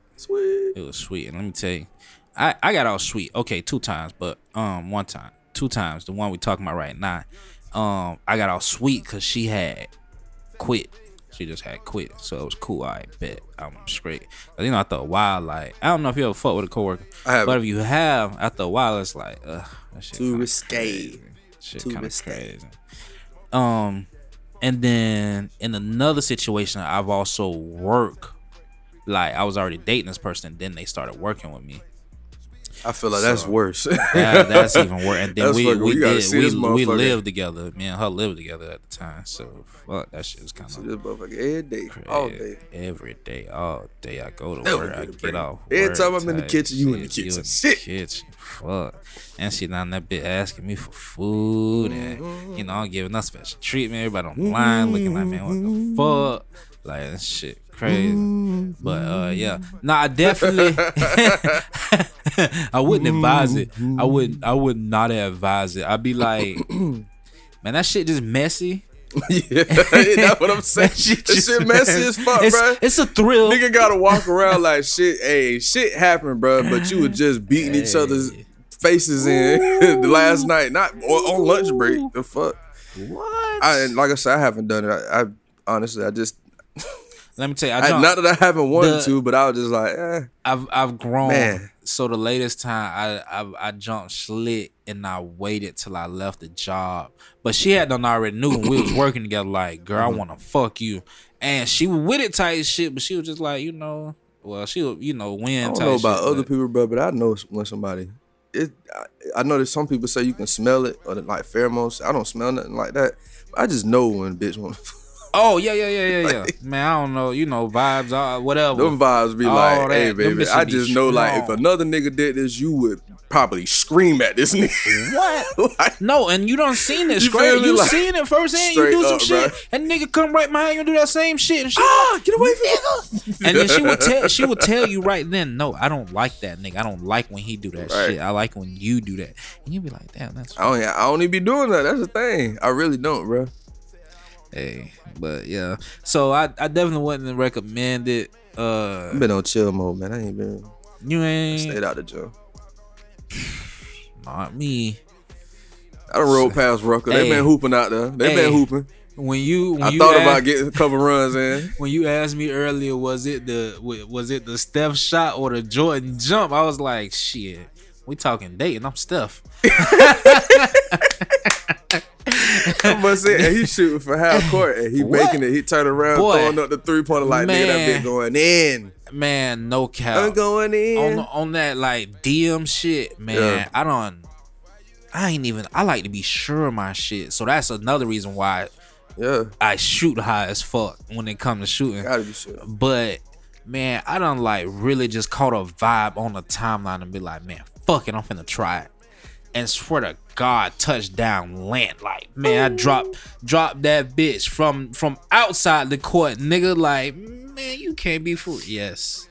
It was sweet, and let me tell you, I I got all sweet. Okay, two times, but um, one time, two times. The one we talking about right now, um, I got all sweet because she had quit. She just had quit, so it was cool. I bet I'm straight. 'Cause, you know, after a while, like I don't know if you ever fuck with a coworker, but if you have, after a while, it's like, shit Too risque. Shit Too risque. crazy. Um, and then in another situation, I've also worked. Like I was already dating this person, then they started working with me. I feel like that's worse. That, that's even worse. And then That's we fucking- we, we did we, we lived together. Me and her lived together at the time. So fuck that shit was kind of this motherfucker every day, all day. Every day, all day. I go to Never work, I get break. off. Every time I'm in the kitchen, you in the kitchen. Shit. kitchen. Fuck. And she down that bit asking me for food, and you know I'm giving her special treatment. Everybody online looking like, man, what the mm-hmm. fuck? Like that shit crazy. Mm. But uh, yeah, nah, I definitely. I wouldn't mm. advise it. I mm. wouldn't. I would not advise it. I'd be like, man, that shit just messy. yeah, that's what I'm saying. That shit This shit messy as fuck, it's, bro. It's a thrill. Nigga gotta walk around like shit. Hey, shit happened, bro. But you were just beating each other's faces in the last night, not on, on lunch break. The fuck. What? I and like I said, I haven't done it. I, I honestly, I just Let me tell you, I, I, not that I haven't wanted the- to, but I was just like, eh. I've I've grown. Man. So the latest time I, I I jumped slit and I waited till I left the job. But she had done already knew when we was working together. Like, girl, Mm-hmm. I want to fuck you, and she was with it tight shit. But she was just like, you know, well, she was, you know, win. I don't know about shit, other but- people, bro, but I know when somebody. It, I, I know that some people say you can smell it or like pheromones. I don't smell nothing like that. I just know when a bitch want. Oh yeah, yeah, yeah, yeah, yeah. Man, I don't know. You know, vibes, uh, whatever. Them vibes be All like, that. hey, baby. I just know, like, if another nigga did this, you would probably scream at this nigga. What? like, No, and you done seen it You straight. You Like, seen it firsthand. You do some up, shit, bruh. and nigga come right behind you and do that same shit. And she, ah, get away from me. and then she would tell she would tell you right then, no, I don't like that nigga. I don't like when he do that Right. shit. I like when you do that. And you be like, damn, that's I don't, I don't even be doing that. That's the thing. I really don't, bro. Hey. But yeah, so I, I definitely wouldn't recommend it. Uh, I've been on chill mode, man. I ain't been you ain't stayed out the gym. not me. I done rode past Rucker. They Hey. been hooping out there. They Hey. been hooping. When you when I you thought asked- about getting a couple runs in. when you asked me earlier, was it the was it the Steph shot or the Jordan jump? I was like, shit. We talking dating. I'm Steph. I must say, and he shooting for half court, and he What? making it. He turn around, Boy. throwing up the three pointer like nigga, that Man. bitch going in. Man, no cap. I'm going in. on on that like DM shit, man. Yeah. I don't. I ain't even. I like to be sure of my shit, so that's another reason why yeah, I shoot high as fuck when it comes to shooting. gotta be sure. But man, I don't like really just caught a vibe on the timeline and be like, man, fuck it, I'm finna try it. And swear to God, touchdown land. Like, man, I dropped dropped that bitch from from outside the court, nigga. Like, man, you can't be fooled. Yes.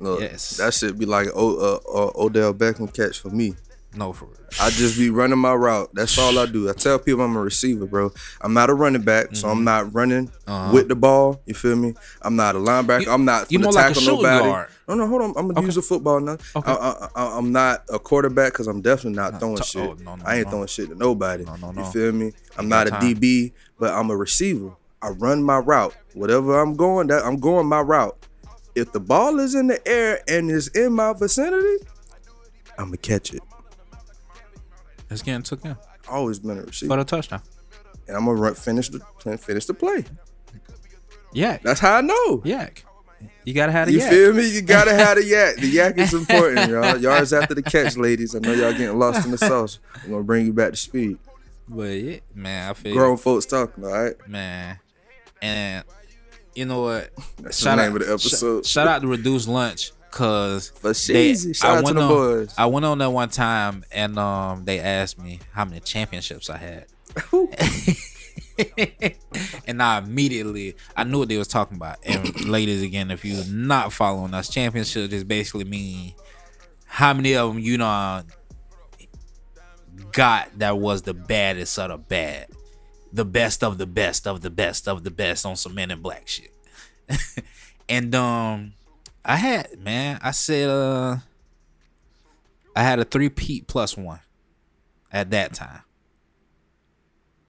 Look, Yes. that should be like o, uh, uh, Odell Beckham catch for me. No for real. I just be running my route. That's all I do. I tell people I'm a receiver, bro. I'm not a running back, so Mm-hmm. I'm not running with the ball. You feel me? I'm not a linebacker. You- I'm not you more like a nobody. guard. No, no, hold on. I'm gonna use a football now. Okay. I, I'm not a quarterback because I'm definitely not throwing t- shit. oh, no, no, I ain't throwing shit to nobody. No, no, no. You feel me? I'm not a. DB, but I'm a receiver. I run my route. Whatever I'm going, that I'm going my route. If the ball is in the air and is in my vicinity, I'm gonna catch it. It's getting took in Always been a receiver for the touchdown. and I'm gonna run, finish the finish the play. Yak. That's how I know. Yak. You gotta have a yak. You yak. feel me? You gotta have the yak. The yak is important, y'all. Yards after the catch, ladies. I know y'all getting lost in the sauce. I'm gonna bring you back to speed. But yeah, man, I feel Grown folks talking, all right? man. And you know what? That's the name of the episode. sh- shout out to Reduced Lunch cause For Sheezy. Shout out to the on, boys. I went on that one time and um they asked me how many championships I had. and I immediately I knew what they was talking about. And ladies, again, if you're not following us, championship just basically mean how many of them you know got that was the baddest of the bad, the best of the best of the best of the best on some men in black shit. and um, I had man, I said uh, I had a three peat plus one at that time.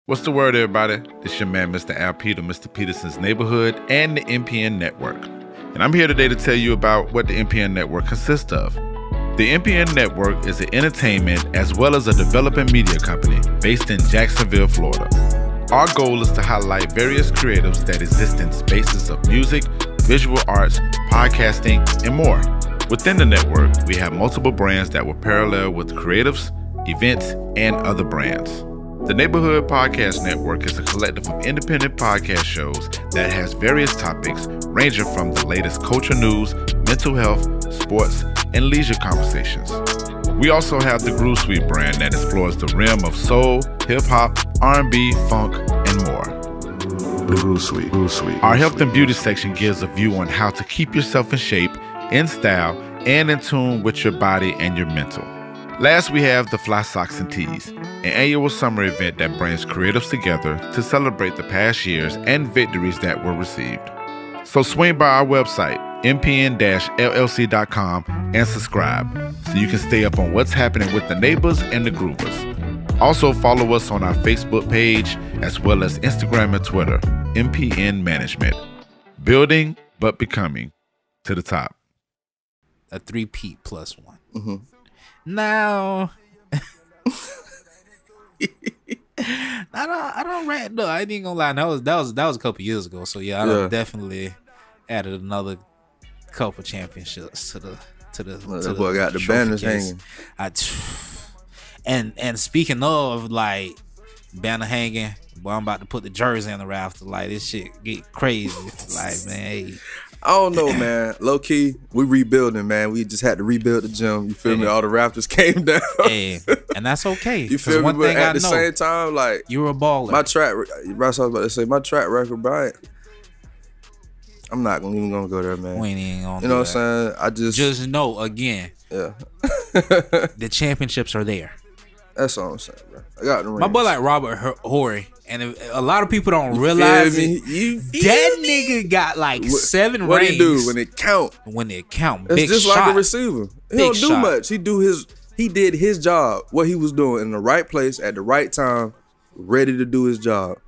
What's the word, everybody? It's your man, Mr. Al Peter, Mr. Peterson's Neighborhood, and the NPN Network. And I'm here today to tell you about what the NPN Network consists of. The NPN Network is an entertainment as well as a developing media company based in Jacksonville, Florida. Our goal is to highlight various creatives that exist in spaces of music, visual arts, podcasting, and more. Within the network, we have multiple brands that will parallel with creatives, events, and other brands. The Neighborhood Podcast Network is a collective of independent podcast shows that has various topics ranging from the latest culture news, mental health, sports, and leisure conversations. We also have the Groove Suite brand that explores the realm of soul, hip hop, R&B, funk, and more. The Groove Suite. Groove Suite. Our health and beauty section gives a view on how to keep yourself in shape, in style, and in tune with your body and your mental. Last, we have the Fly Socks and Tees, an annual summer event that brings creatives together to celebrate the past years and victories that were received. So swing by our website, mpn-llc.com, and subscribe so you can stay up on what's happening with the neighbors and the groovers. Also follow us on our Facebook page as well as Instagram and Twitter, MPN Management. Building but becoming to the top. A three peat plus one. Mm-hmm. Now, I don't, I don't rant. No, I ain't gonna lie. That was that was that was a couple years ago. So yeah, I Yeah. definitely added another couple championships to the to the. Well, to that boy got the banners case. hanging. I and and speaking of like banner hanging, boy, I'm about to put the jersey in the rafter. Like this shit get crazy. like man, hey, I don't know, man. Low key, we rebuilding, man. We just had to rebuild the gym. You feel me? All the Raptors came down. hey, and that's okay. you feel me? But at I the know, same time, like you're a baller. my track, Ross, I was about to say my track record, Brian. I'm not even gonna go there, man. we ain't even gonna You know what I'm saying? I just, Just know again, yeah. the championships are there. That's all I'm saying, bro. I got the. My boy like Robert Hor- Horry, and if, a lot of people don't realize feel it. You That me? nigga got like What- seven What rings he do when it count? when it count. It's Big just shot. like a receiver. He Big don't do shot. much. He do his. He did his job. What he was doing in the right place at the right time, ready to do his job.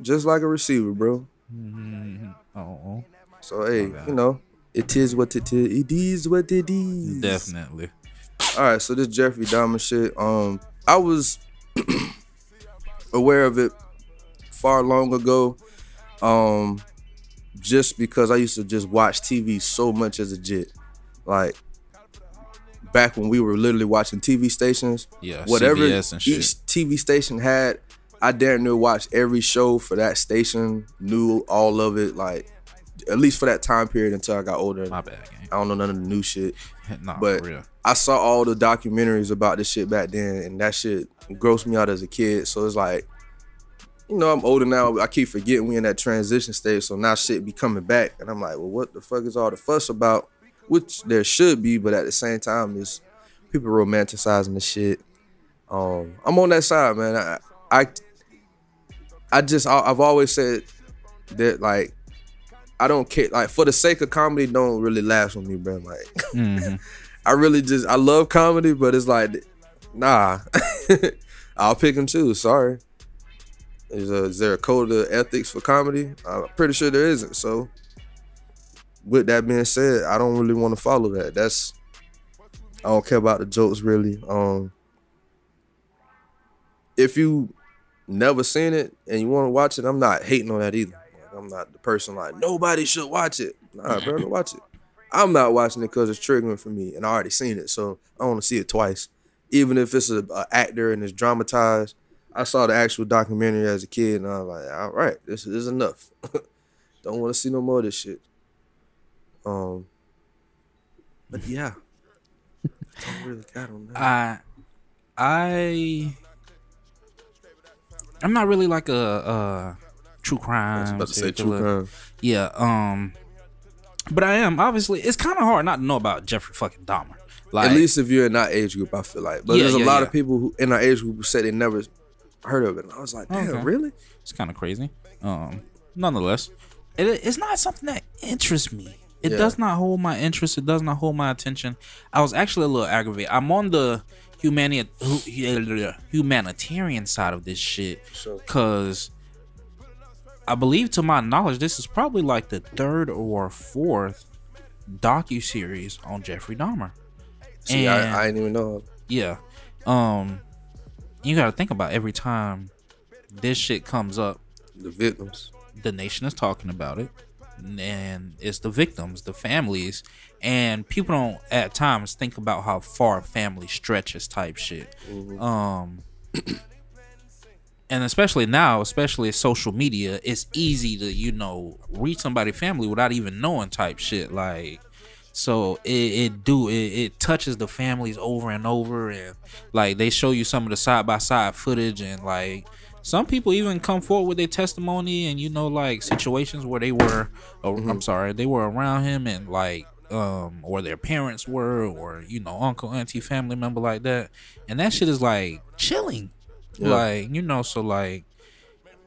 Just like a receiver, bro. Oh, So hey, you know, it is what it is. It is what it is. definitely. All right, so this Jeffrey Dahmer shit. Um, I was aware of it far long ago. Um, just because I used to just watch TV so much as a jit, like back when we were literally watching TV stations. Yeah, whatever CBS and shit. each TV station had, I damn near watched every show for that station. Knew all of it, like at least for that time period until I got older. My bad, gang. I don't know none of the new shit. Nah, but for real. I saw all the documentaries about this shit back then, and that shit grossed me out as a kid. So it's like, you know, I'm older now. I keep forgetting we in that transition stage. So now shit be coming back, and I'm like, well, what the fuck is all the fuss about? Which there should be, but at the same time, is people romanticizing the shit. Um, I'm on that side, man. I, I, I just, I, I've always said that like, I don't care. Like for the sake of comedy, don't really last with me, bro. Like, Mhm. I really just I love comedy, but it's like, nah, I'll pick and choose. Sorry. Is, a, is there a code of ethics for comedy? I'm pretty sure there isn't. So, with that being said, I don't really want to follow that. That's I don't care about the jokes really. Um, if you never seen it and you want to watch it, I'm not hating on that either. I'm not the person like nobody should watch it. Nah, bro, go watch it. I'm not watching it because it's triggering for me, and I already seen it, so I want to see it twice. Even if it's a, a actor and it's dramatized, I saw the actual documentary as a kid, and I was like, all right, this is enough. Don't want to see no more of this shit. Um, but yeah, don't really got on that. I I I'm not really like a, a true crime. I was about to say true crime. Yeah, um but I am obviously it's kind of hard not to know about Jeffrey fucking Dahmer. Like At least if you're in that age group, I feel like. But Yeah, there's a yeah, lot yeah. of people who in our age group who said they never heard of it. And I was like, damn, Okay. really? it's kind of crazy. Um nonetheless, it, it's not something that interests me. It does not hold my interest. It does not hold my attention. I was actually a little aggravated. I'm on the humani- humanitarian side of this shit Sure. because I believe, to my knowledge, this is probably like the third or fourth docu series on Jeffrey Dahmer. See, And- I, I didn't even know. Yeah. Um you got to think about every time this shit comes up, The victims. the nation is talking about it and it's the victims, the families, and people don't at times think about how far family stretches type shit. Um and especially now, especially social media, it's easy to, you know, reach somebody family without even knowing type shit. Like so it, it do it, it touches the families over and over and like they show you some of the side by side footage and like some people even come forward with their testimony and you know like situations where they were or, I'm sorry they were around him and like um or their parents were or you know uncle auntie family member like that and that shit is like chilling Yeah. like you know so like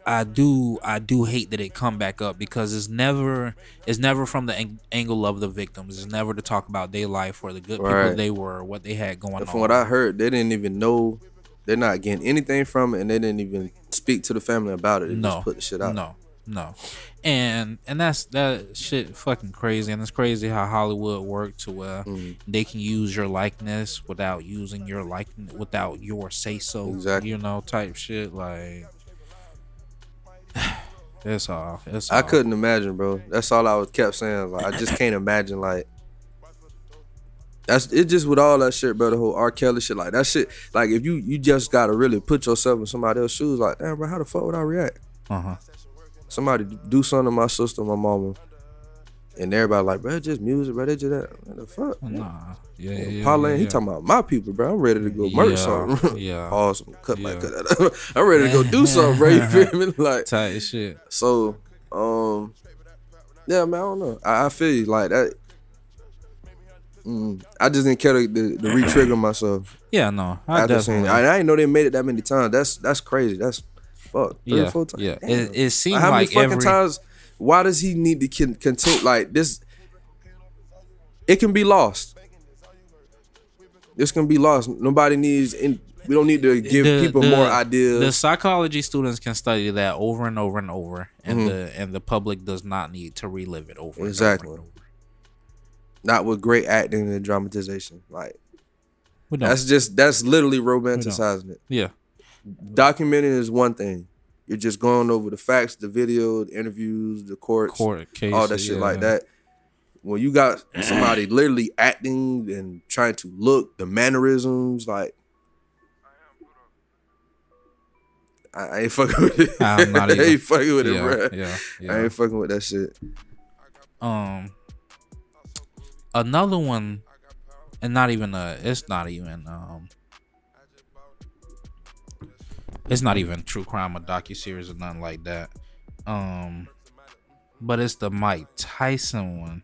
I do I do hate that it come back up because it's never it's never from the ang- angle of the victims. It's never to talk about their life or the good people they were, what they had going And on. from what I heard, they didn't even know. They're not getting anything from it, and they didn't even speak to the family about it. They no, just put the shit out. No, no, and and that's that shit fucking crazy, and it's crazy how Hollywood worked to where Mm-hmm. they can use your likeness without using your likeness without your say so. Exactly. you know, type shit like. It's all. I all. couldn't imagine, bro. That's all I was kept saying. Like, I just can't imagine. Like, that's it. Just with all that shit, bro. The whole R. Kelly shit, like that shit. Like, if you you just gotta really put yourself in somebody else's shoes, like, damn, bro, how the fuck would I react? Uh huh. Somebody do something to my sister, my mama, and everybody like, bro, just music, bro. They just that. What the fuck? Nah. Yeah. Yeah. yeah, Paul yeah. he talking about my people, bro. I'm ready to go murder Yeah, something. yeah. Pause. Cut my Yeah. cut that. I'm ready to go do something, bro. You feel me? Like, tight shit. so, um, yeah, man. I don't know. I, I feel you like that. Mm, I just didn't care to, to, to re-trigger myself Yeah. No. I definitely. it. I, I didn't know they made it that many times. That's that's crazy. That's fuck. Three yeah. or four times. Yeah. Damn. It, it how like many fucking every. times? Why does he need to con- continue like this? It can be lost. This can be lost. Nobody needs. In, we don't need to give the- people the- more ideas. The psychology students can study that over and over and over, and Mhm. the and the public does not need to relive it over. and over Exactly. and over. Not with great acting and dramatization. Like that's just that's literally romanticizing it. Yeah. Documenting is one thing. You're just going over the facts, the video, the interviews, the courts, Court case. all that shit like that. When you got somebody literally acting and trying to look, the mannerisms, like I, I ain't fucking with it. I'm not I ain't fucking with it, bro. yeah, I ain't fucking with that shit. Um, another one, and not even a. It's not even um. It's not even true crime or docu series or nothing like that. Um, but it's the Mike Tyson one.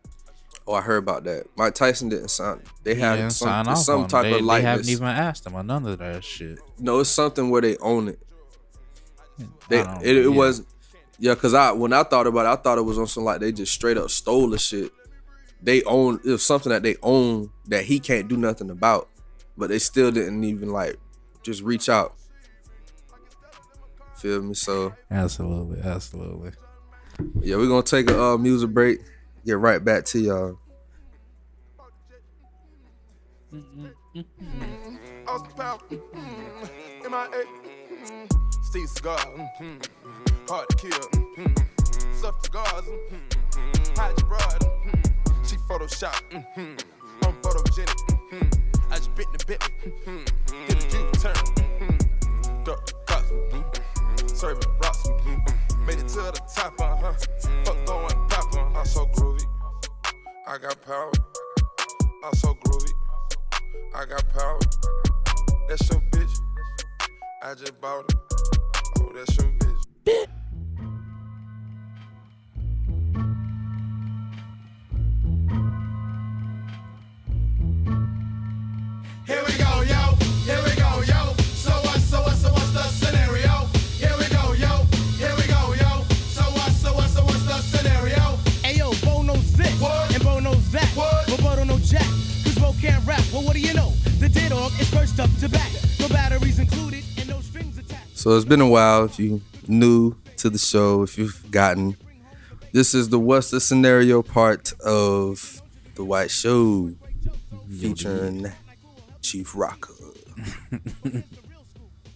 Oh, I heard about that. Mike Tyson didn't sign. They had some, sign off some on type they, of They haven't likeness. even asked him or none of that shit. No, it's something where they own it. They, it, it yeah. was, yeah. Cause I when I thought about it, I thought it was on some like they just straight up stole the shit. They own it was something that they own that he can't do nothing about, but they still didn't even like just reach out. Feel me? So Absolutely, absolutely. yeah, we're gonna take a uh, music break. Get right back to y'all. Austin Power, mm, MIA, mm, Steve Seagal, mm, hard to kill, mm, stuff cigars, mm, hide your broad, mm, she Photoshop, mm, I'm photogenic, mm, I just bit the bit, mm, get a U-turn, mm, duck the cops, mm, serving rocks, mm, made it to the top, uh-huh, fuck going pop, uh, I'm so groovy, I got power, I'm so groovy. I got power. That's your bitch. I just bought her. Oh, that's your bitch. Rap. Well, what do you know? The dead dog is first up to back. No batteries included, and no strings attached. So it's been a while. If you new to the show, if you've gotten, this is the what's the scenario part of the White Show, featuring Chief Rocker.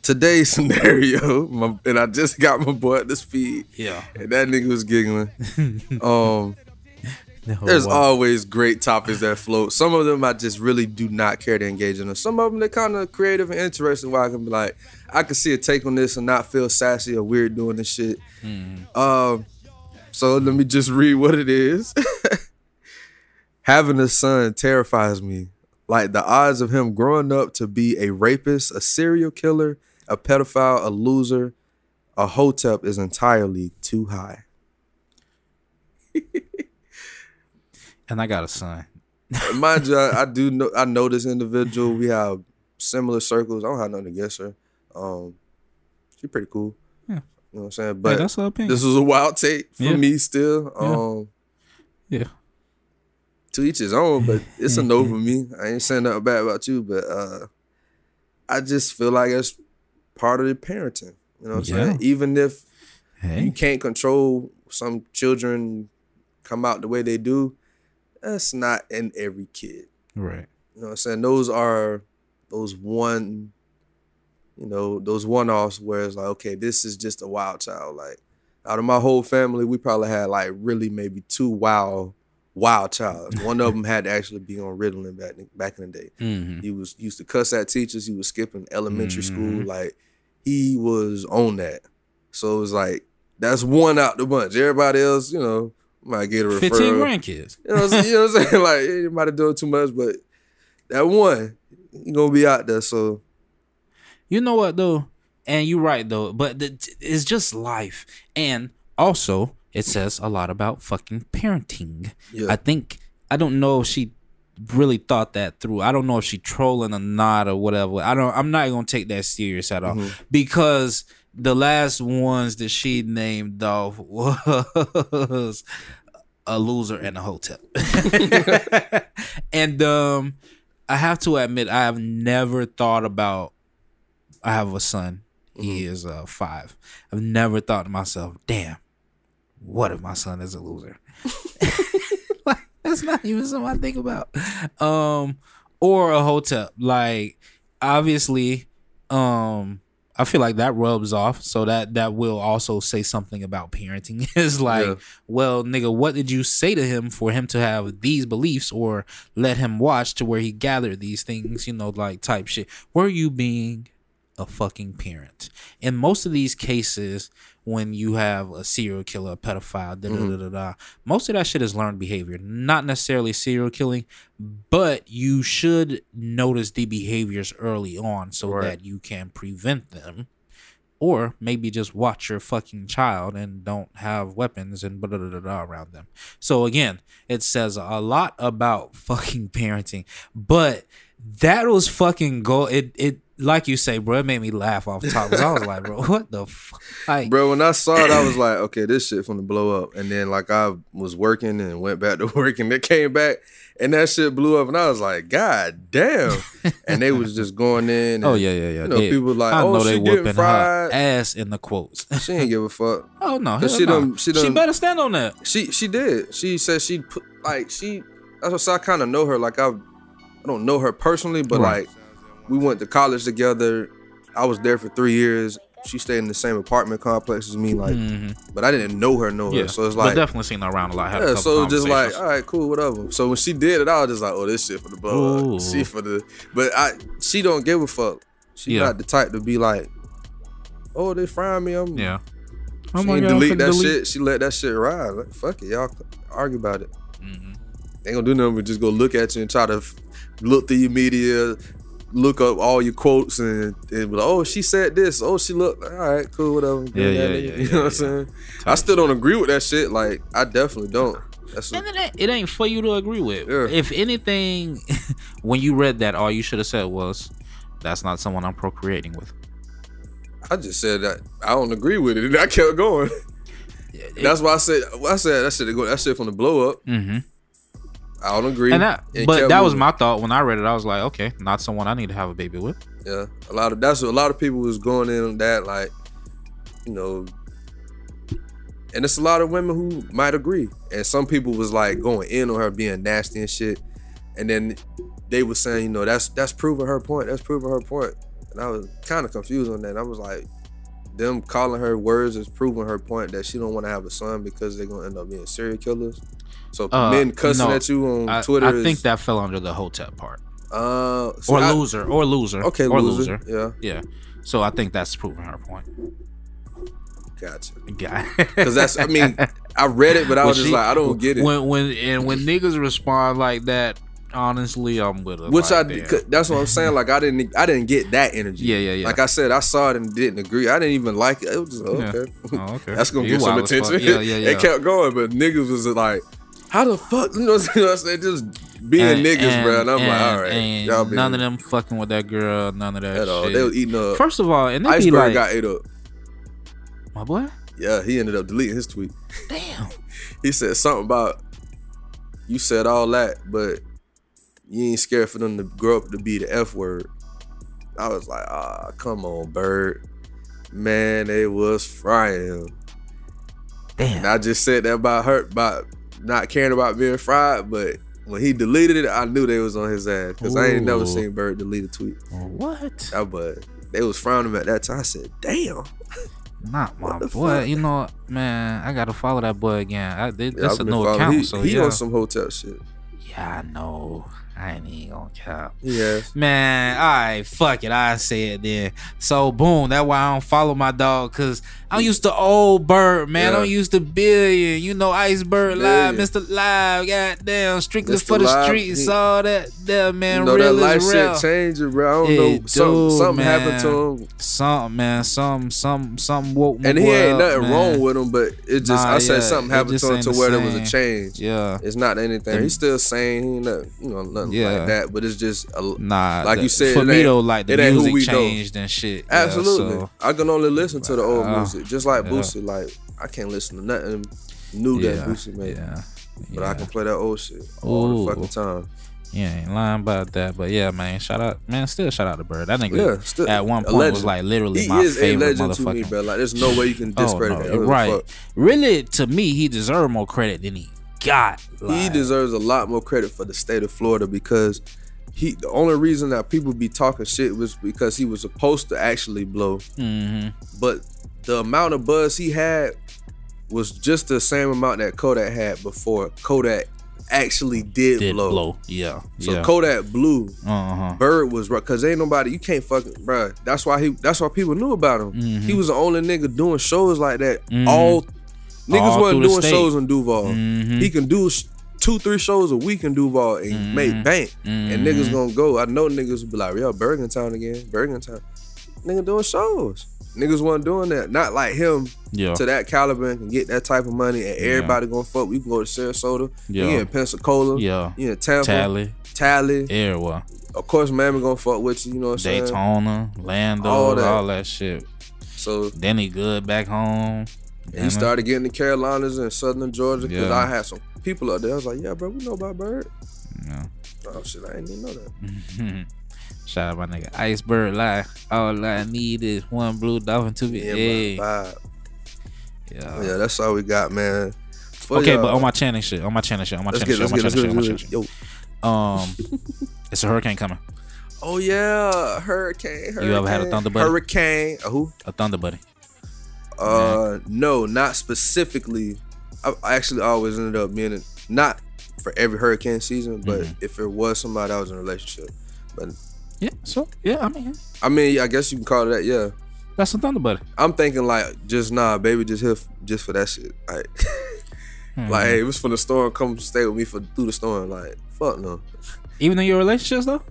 Today's scenario, my, and I just got my boy at the speed, Yeah. and that nigga was giggling. um, there's always great topics that float. Some of them I just really do not care to engage in. Some of them they're kind of creative and interesting. Where I can be like, I can see a take on this and not feel sassy or weird doing this shit. Um, so let me just read what it is. Having a son terrifies me. Like the odds of him growing up to be a rapist, a serial killer, a pedophile, a loser, a hotep is entirely too high. And I got a son. Mind you, I, I do know I know this individual. We have similar circles. I don't have nothing against her. Um, she's pretty cool. Yeah. You know what I'm saying? But that's her opinion. this was a wild take for Yeah. me still. Yeah. Um, Yeah. to each his own, but it's a no for me. I ain't saying nothing bad about you, but uh, I just feel like it's part of the parenting. You know what I'm Yeah. saying? Even if you can't control some children come out the way they do, that's not in every kid. Right. You know what I'm saying? Those are those one, you know, those one offs where it's like, okay, this is just a wild child. Like out of my whole family, we probably had like really maybe two wild, wild childs. One of them had to actually be on Ritalin back in, back in the day. Mm-hmm. He was used to cuss at teachers. He was skipping elementary school. Mhm. Like he was on that. So it was like that's one out the bunch. Everybody else, you know, might get a referral. 15 grandkids. You know, what I'm saying? you know what I'm saying? Like anybody doing too much, but that one, he gonna be out there. So You know what though? And you're right though, but the, it's just life. And also, it says a lot about fucking parenting. Yeah. I think I don't know if she really thought that through. I don't know if she trolling or not or whatever. I don't. I'm not gonna take that serious at all mm-hmm. because the last ones that she named off was a loser and a hotep. and um, I have to admit, I have never thought about. I have a son. He is uh, five. I've never thought to myself, "Damn, what if my son is a loser?" like that's not even something I think about. Um, or a hotep. Like obviously, um, I feel like that rubs off. So that that will also say something about parenting. is like, Yeah. well, nigga, what did you say to him for him to have these beliefs, or let him watch to where he gathered these things? You know, like type shit. Were you being a fucking parent. In most of these cases, when you have a serial killer, a pedophile, da da mm-hmm. da da da, most of that shit is learned behavior. Not necessarily serial killing, but you should notice the behaviors early on so Right. that you can prevent them. Or maybe just watch your fucking child and don't have weapons and blah, blah, blah, blah, around them. So again, it says a lot about fucking parenting. But that was fucking go. It it like you say, bro. It made me laugh off the top. I was like, bro, what the fuck? Like, Bro, when I saw it, I was like, okay, this shit from the blow up. And then like I was working and went back to work and it came back and that shit blew up and I was like, God damn. and they was just going in. Oh, and, oh yeah, yeah, yeah. You know, They- people like, I oh, know she they whooping fried. her ass in the quotes. She ain't give a fuck. oh no, hell she no. done- she she better stand on that. She she did. She said she put like she. That's what so I kind of know her. Like I, I don't know her personally, but Right. like we went to college together. I was there for three years. She stayed in the same apartment complex as me. Like, but I didn't know her, know her. Mm-hmm. Yeah, So it's but like. definitely seen her around a lot. A Yeah, couple so just like, all right, cool, whatever. So when she did it, I was just like, oh, this shit for the up. She for the, but I, she don't give a fuck. She Yeah. not the type to be like, oh, they frying me. I'm, yeah. She Oh my ain't God, delete that delete- shit. She let that shit ride. Like, fuck it, y'all argue about it. Mm-hmm. They ain't gonna do nothing but just go look at you and try to f- look through your media, look up all your quotes and, and be like, oh, she said this. Oh, she looked. All right, cool, whatever. Yeah, yeah, nigga. yeah, You yeah, know what I'm yeah. saying? I still don't agree with that shit. Like, I definitely don't. That's And it ain't, it ain't for you to agree with. Yeah. If anything, when you read that, all you should have said was, "That's not someone I'm procreating with." I just said that I don't agree with it, and I kept going. That's why I said I said that shit go that shit from the blow up. Mm-hmm. I don't agree. And that, and but that was my thought when I read it. I was like, okay, not someone I need to have a baby with. Yeah, a lot of that's a lot of people was going in on that, like, you know, and it's a lot of women who might agree, and some people was like going in on her being nasty and shit, and then they was saying, you know, that's that's proving her point, that's proving her point. point, and I was kind of confused on that. I was like, them calling her words is proving her point that she don't want to have a son because they're gonna end up being serial killers. So Uh, men cussing no, at you on I, Twitter. I is, think that fell under the hotep part, uh, or I- loser, or loser. Okay, or loser, loser. Yeah. So I think that's proving her point. Gotcha. Guy. Because that's, I mean, I read it, but I was just like, I don't get it. When when and when niggas respond like that, honestly, I'm with her. Which like, did- damn. 'cause that's what I'm saying. Like I didn't, I didn't get that energy. Yeah, yeah, yeah. Like I said, I saw it and didn't agree. I didn't even like it. It was just Yeah. okay. Oh, okay. that's gonna You get some wild as fuck. attention. Yeah, yeah, yeah. it kept going, but niggas was like, how the fuck? You know what I'm saying? Just being And- niggas, and- bro. And I'm like, all right, and y'all none of them fucking with that girl. None of that at all. shit. They was eating up. First of all, and they be Iceberg like, got ate up. my boy. Yeah, he ended up deleting his tweet. Damn. He said something about you said all that, but you ain't scared for them to grow up to be the F word. I was like, ah, come on, Bird. Man, they was frying him. Damn. And I just said that about her, about not caring about being fried, but when he deleted it, I knew they was on his ass. Cause I ain't never seen Bird delete a tweet. What? But they was frowning at that time. I said, damn. Not my boy. fuck? You know, man, I gotta follow that boy again. I, this Yeah, a I've been new following- account, He, so he yeah. on some hotep shit. yeah, I know. I ain't even gonna cap. Yes. Man, all right, fuck it. I say it then. So boom, that's why I don't follow my dog, cause I'm used to old bird, man. Yeah. I'm used to billion, you know, Iceberg Live. Mr. Live, goddamn, strictly Mr. for the Live, streets, all that, that man, you know real that life real. shit changing, bro. I don't know. Something, do, something happened to him. Something, man, some, some, some woke my And he ain't nothing man. wrong with him, but it just Nah, I said something happened to him to the where there was a change. Yeah, It's not anything. He's still saying he ain't nothing, you know, nothing like that. But it's just a, nah. like the- you said, for it me though, like the it ain't who music we know. changed and shit. Absolutely. I can only listen to the old Uh, music, just like yeah. Boosie. Like I can't listen to nothing new yeah, that Boosie made, yeah, but I can play that old shit all Ooh. the fucking time. Yeah, ain't lying about that. But yeah, man, shout out, man, still shout out to Bird. That nigga Yeah, still at one a point was like literally He my is a favorite legend to me, bro. Like there's no way you can Oh, discredit no, that. I don't give a right. Really, to me, he deserved more credit than he got. he deserves a lot more credit for the state of Florida because he the only reason that people be talking shit was because he was supposed to actually blow. mhm. But the amount of buzz he had was just the same amount that Kodak had before Kodak actually did, Did blow. blow. Yeah. So yeah. Kodak blew. Uh-huh. Bird was right because ain't nobody you can't fucking bro. That's why he. That's why people knew about him. Mhm. He was the only nigga doing shows like that. Mhm. All niggas All wasn't doing shows in Duval. Mhm. He can do sh- two, three shows a week in Duval and make bank. And niggas Mhm. gonna go. I know niggas will be like, yo, Bergen Town again, Bergen Town. Nigga doing shows. Niggas wasn't doing that. Not like him Yeah. to that caliber and get that type of money and everybody gonna fuck. We can go to Sarasota. Yeah. You in Pensacola. Yeah. You in Tampa. Tally. Tally. Everywhere. Of course, Miami gonna fuck with you. You know what I'm saying? Daytona, Lando, All all that. that. shit. So Then he good back home. And he started getting the Carolinas and Southern Georgia because Yeah. I had some people up there. I was like, yeah, bro, we know about Bird. No. Oh shit, I didn't even know that. Shout out my nigga Iceberg Live. All I need is one blue dolphin to be. Yeah, hey. my vibe. Yeah. Yeah, that's all we got, man. For okay, y'all- but on my channel shit, on my channel shit, on my Let's channel get- shit, on my channel shit, on my channel shit. Um, it's a hurricane coming. Oh yeah, hurricane. hurricane. You ever had a thunder buddy? Hurricane. A who? A thunder buddy. Uh, no, not specifically. I, I actually always ended up being in, not for every hurricane season, but Mm-hmm. if it was somebody I was in a relationship. But Yeah, so yeah, I mean, I mean, I guess you can call it that. Yeah, that's a thunder buddy. I'm thinking like just nah, baby, just here f- just for that shit. Like, Hmm. like hey, it was for the storm. Come stay with me for through the storm. Like, fuck no. Even in your relationships though.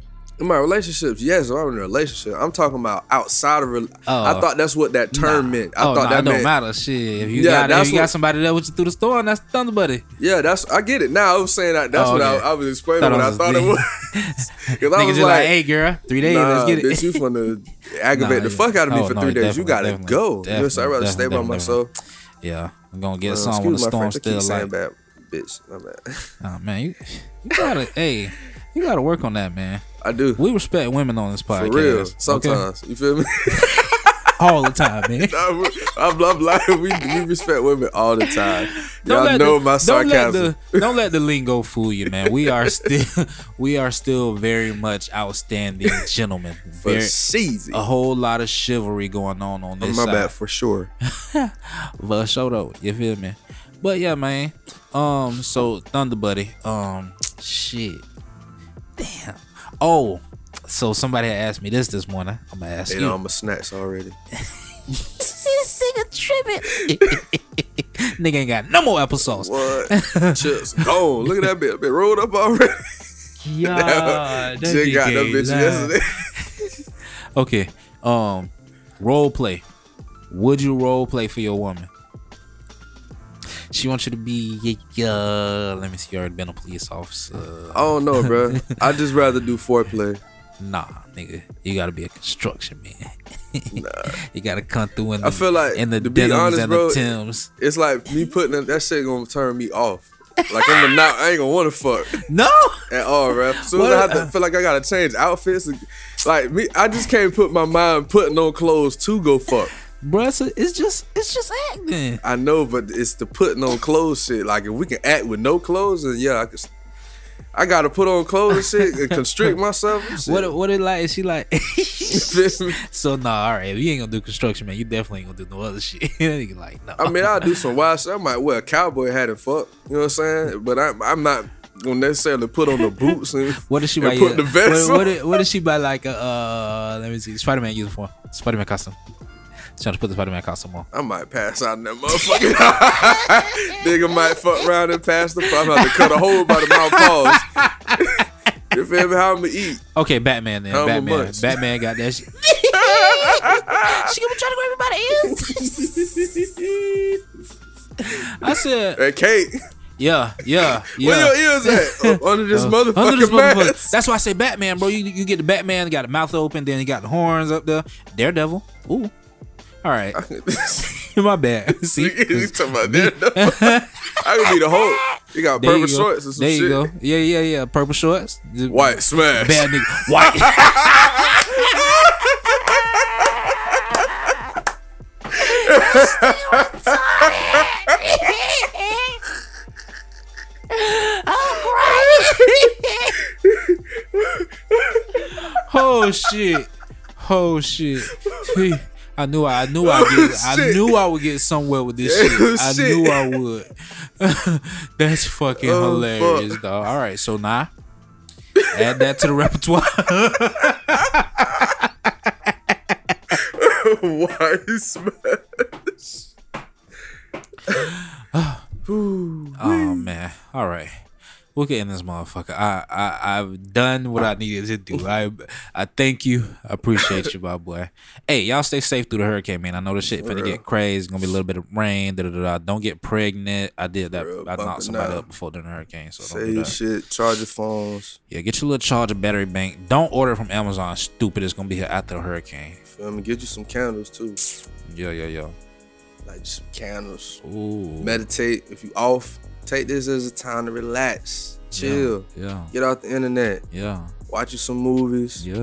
In my relationships, yes, I'm in a relationship. I'm talking about outside of. Re- I Oh. thought that's what that term meant. I oh, thought no, that don't meant. matter. Shit, if you Yeah, got if you got somebody there with you through the storm, that's thunder buddy. Yeah, that's I get it now. I was saying that. That's Oh, what I, okay. I was explaining Thought what I I thought it being- was. Because I was like, like, hey girl, three days, nah, let's get it. bitch, you finna aggravate Nah, the fuck out of me oh, for no, three days. You gotta go. So I'd rather stay by myself. Yeah, I'm gonna get Uh, some when the storm I still like. bad bitch. My bad. Oh man, you, you gotta, hey, you gotta work on that, man. I do. We respect women on this podcast. For real. okay? Sometimes. You feel me? all the time, man. I'm, I'm like, we, we respect women all the time. Don't Y'all let know the, my don't let sarcasm. the don't let the lingo fool you, man. We are still we are still very much outstanding gentlemen. For Very, season. a whole lot of chivalry going on on Oh, this my side. bad, for sure. but show though, you feel me? But yeah, man. Um, so Thunder Buddy, um, shit, damn. Oh, so somebody had asked me this this morning. I'm gonna ask They you. know I'm a snacks already. See this nigga tripping. nigga ain't got no more applesauce. What? Chips gone. Look at that bitch. Been rolled up already. Yeah, Just got that bitch yesterday. Okay. Um, role play. Would you role play for your woman? She wants you to be yeah. Uh, let me see. You already been a police officer. I don't know, bro. I just rather do foreplay. Nah, nigga. You gotta be a construction man. you gotta come through in the I feel like in the to be denims honest, and bro, the Tims. it's like me putting that, that shit gonna turn me off. Like I'm not, I ain't gonna want to fuck No. at all, bro. Soon as I have to feel like I gotta change outfits, like me, I just can't put my mind putting on clothes to go fuck. Bro, it's, it's just it's just acting. I know, but it's the putting on clothes shit. Like if we can act with no clothes, then yeah, I can. I gotta put on clothes and shit and constrict myself. What what it like? Is she like? so nah, all right. If you ain't gonna do construction, man, you definitely ain't gonna do no other shit. Like no. I mean, I'll do some wild shit. I might wear a cowboy hat and fuck. You know what I'm saying? But I'm, I'm not gonna necessarily put on the boots and, What is she buy? put you- the vest what, what, what she buy like a uh? Let me see. Spider Man uniform. Spider Man costume. Trying to put the Spider Man costume on. I might pass out in that motherfucker. Nigga might fuck around and pass the fuck. I'm about to cut a hole by the mouth paws. you feel me? How I'm gonna eat? Okay, Batman then. How Batman. Batman got that shit. she gonna be trying to grab everybody ears. I said, Hey, Kate, yeah, yeah, yeah. where your ears at? Under this Uh, motherfucking under this motherfucker. mask. That's why I say Batman, bro. You, you get the Batman, got the mouth open, then you got the horns up there. Daredevil. Ooh. All right. My bad. See? He's talking about that. I could be the whole. You got There purple you shorts and some there shit. you go. Yeah, yeah, yeah. Purple shorts. White smash. Bad nigga. White. oh shit. Oh shit. I knew I, I knew I get I knew I would get somewhere with this shit. I shit. knew I would. That's fucking Oh, hilarious, fuck. dog. All right, so now add that to the repertoire. Why smash? oh man. All right. Get in this motherfucker. I, I I've done what I needed to do. I I thank you. I appreciate you, my boy. Hey, y'all stay safe through the hurricane, man. I know this shit finna get crazy. It's gonna be a little bit of rain. Da, da, da. Don't get pregnant. I did that. real, I knocked somebody down. up before during the hurricane. So don't Say do shit. Charge your phones. Yeah, get your little charger battery bank. Don't order from Amazon. Stupid. It's gonna be here after the hurricane. Feel me? Get you some candles too. Yeah, yeah, yeah. Like some candles. Ooh. Meditate. If you off, take this as a time to relax. Chill. Yeah. Get off the internet. Yeah. Watch you some movies. Yeah.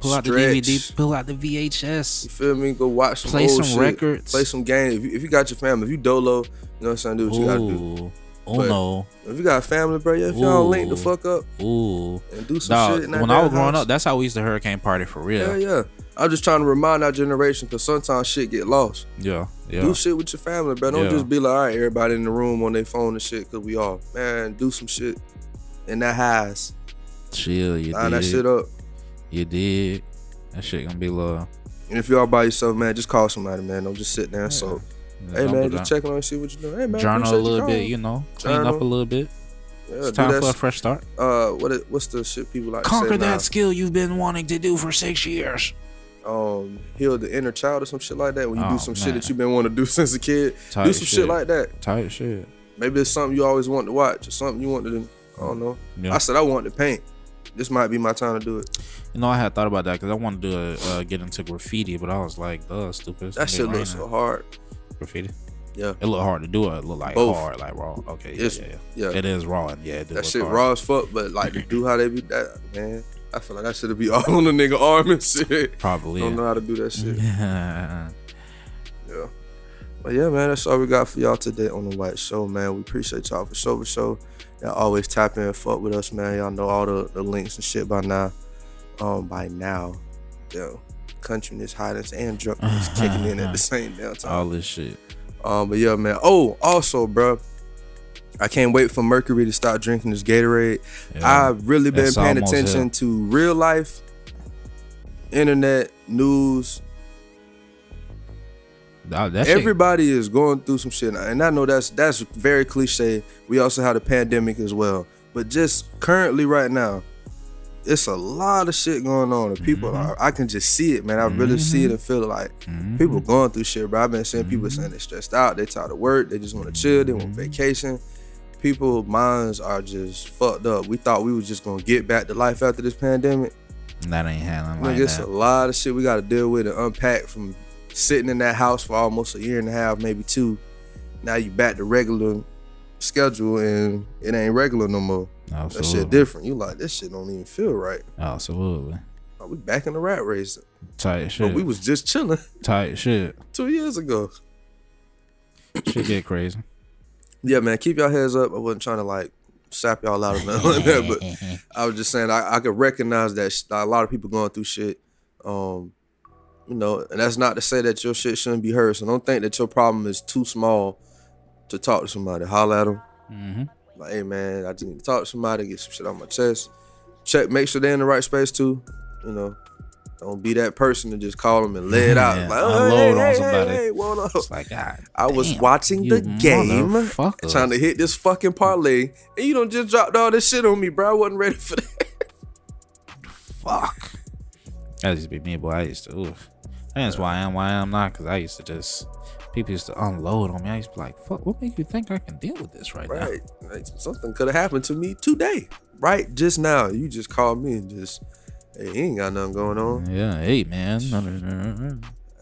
Pull out the DVD. Pull out the VHS. You feel me? Go watch some Play some shit. records. Play some games. If you, if you got your family, if you dolo, you know what I'm saying? Do what you gotta do. Ooh. Oh But- no. If you got a family, bro, yeah, if y'all link the fuck up Ooh. and do some Dog, shit. When I was damn growing up, that's how we used to hurricane party for real. yeah, yeah. I'm just trying to remind our generation because sometimes shit get lost. Yeah. Yeah. Do shit with your family, bro. Don't Yeah. just be like, all right, everybody in the room on their phone and shit because we all. Man, do some shit in that house. Chill. You Line did. that shit up. You did. That shit gonna be little. And if you all by yourself, man, just call somebody, man. Don't just sit there. So, hey, man, just checking on you, see what you're doing. Hey, man, Journal a little bit, you know. Clean up a little bit. Yeah, It's time for a fresh start. Uh, what? What's the shit people like? to Conquer say that now? skill you've been wanting to do for six years. Um heal the inner child or some shit like that when you Oh, do some shit that you've been wanting to do since a kid do some shit. shit. like that Tight shit. maybe it's something you always want to watch or something you want to do i don't know Yeah. i said i want to paint this might be my time to do it You know, I had thought about that because I wanted to uh, get into graffiti, but I was like, "Duh, stupid." That shit looks so hard Graffiti. yeah It looked hard to do. It looked like Both. hard, like raw. Okay, yeah, yeah, yeah. It is raw, yeah, it that look shit hard. raw as fuck but like to do how they be that man i feel like I should be all on the nigga arm and shit Probably. don't know how to do that shit Yeah. But yeah, man, that's all we got for y'all today on the White Show, man. We appreciate y'all for show for show. Y'all always tap in and fuck with us, man. Y'all know all the, the links and shit by now. Um, by now, yo, countryness, highness, and drunkenness kicking in at the same damn time. All this shit. Um, but yeah, man. Oh, also, bro, I can't wait for Mercury to start drinking this Gatorade. Yeah. I've really been paying attention to real life, internet, news, That, that shit- Everybody is going through some shit, and I know that's that's very cliche. We also had a pandemic as well, but just currently right now, it's a lot of shit going on, and people Mm-hmm. are. I can just see it, man. I really see it and feel it. Like Mm-hmm. people going through shit, bro. I've been seeing people saying they're stressed out, they tired of work, they just want to chill, they want Mm-hmm. vacation. People minds are just fucked up. We thought we was just gonna get back to life after this pandemic. that ain't happening like it's a lot of shit we got to deal with and unpack from sitting in that house for almost a year and a half, maybe two. Now you back to regular schedule and it ain't regular no more. That shit different. You like this shit don't even feel right. Absolutely. Are we back in the rat race? Tight shit. But we was just chilling Tight shit. two years ago. Shit get crazy. Yeah, man, keep your heads up. I wasn't trying to like sap y'all out or nothing like that, but I was just saying I, I could recognize that sh- a lot of people going through shit. Um, you know, and that's not to say that your shit shouldn't be heard. So don't think that your problem is too small to talk to somebody. Holler at them. Mm-hmm. Like, hey man, I just need to talk to somebody, get some shit off my chest. Check, make sure they're in the right space too. You know, don't be that person to just call them and lay it out. Yeah, like, oh, unload hey, on somebody. Hey, hey, what up? It's like God. I was damn, watching the game, trying to hit this fucking parlay, and you don't just dropped all this shit on me, bro. I wasn't ready for that. Fuck. That used to be me, boy. I used to. Oof. That's why I am why I am not, because I used to just. People used to unload on me. I used to be like, "Fuck, what make you think I can deal with this right, now?" Right, like, something could have happened to me today, right? Just now, you just called me and just, hey, he ain't got nothing going on. Yeah, hey man.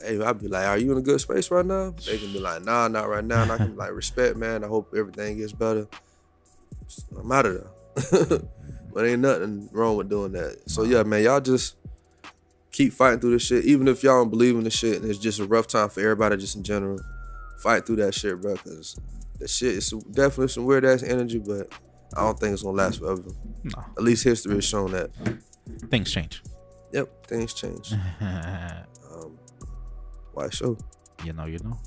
Hey, I'd be like, are you in a good space right now? They can be like, nah, not right now. And I can be like, respect, man. I hope everything gets better. I'm out of there. but ain't nothing wrong with doing that. So yeah, man, y'all just keep fighting through this shit. Even if y'all don't believe in the shit and it's just a rough time for everybody just in general, fight through that shit, bro. Cause the shit is definitely some weird ass energy, but I don't think it's gonna last forever. No. At least history has shown that. Things change. Yep, things change. Um, White show. You know, you know.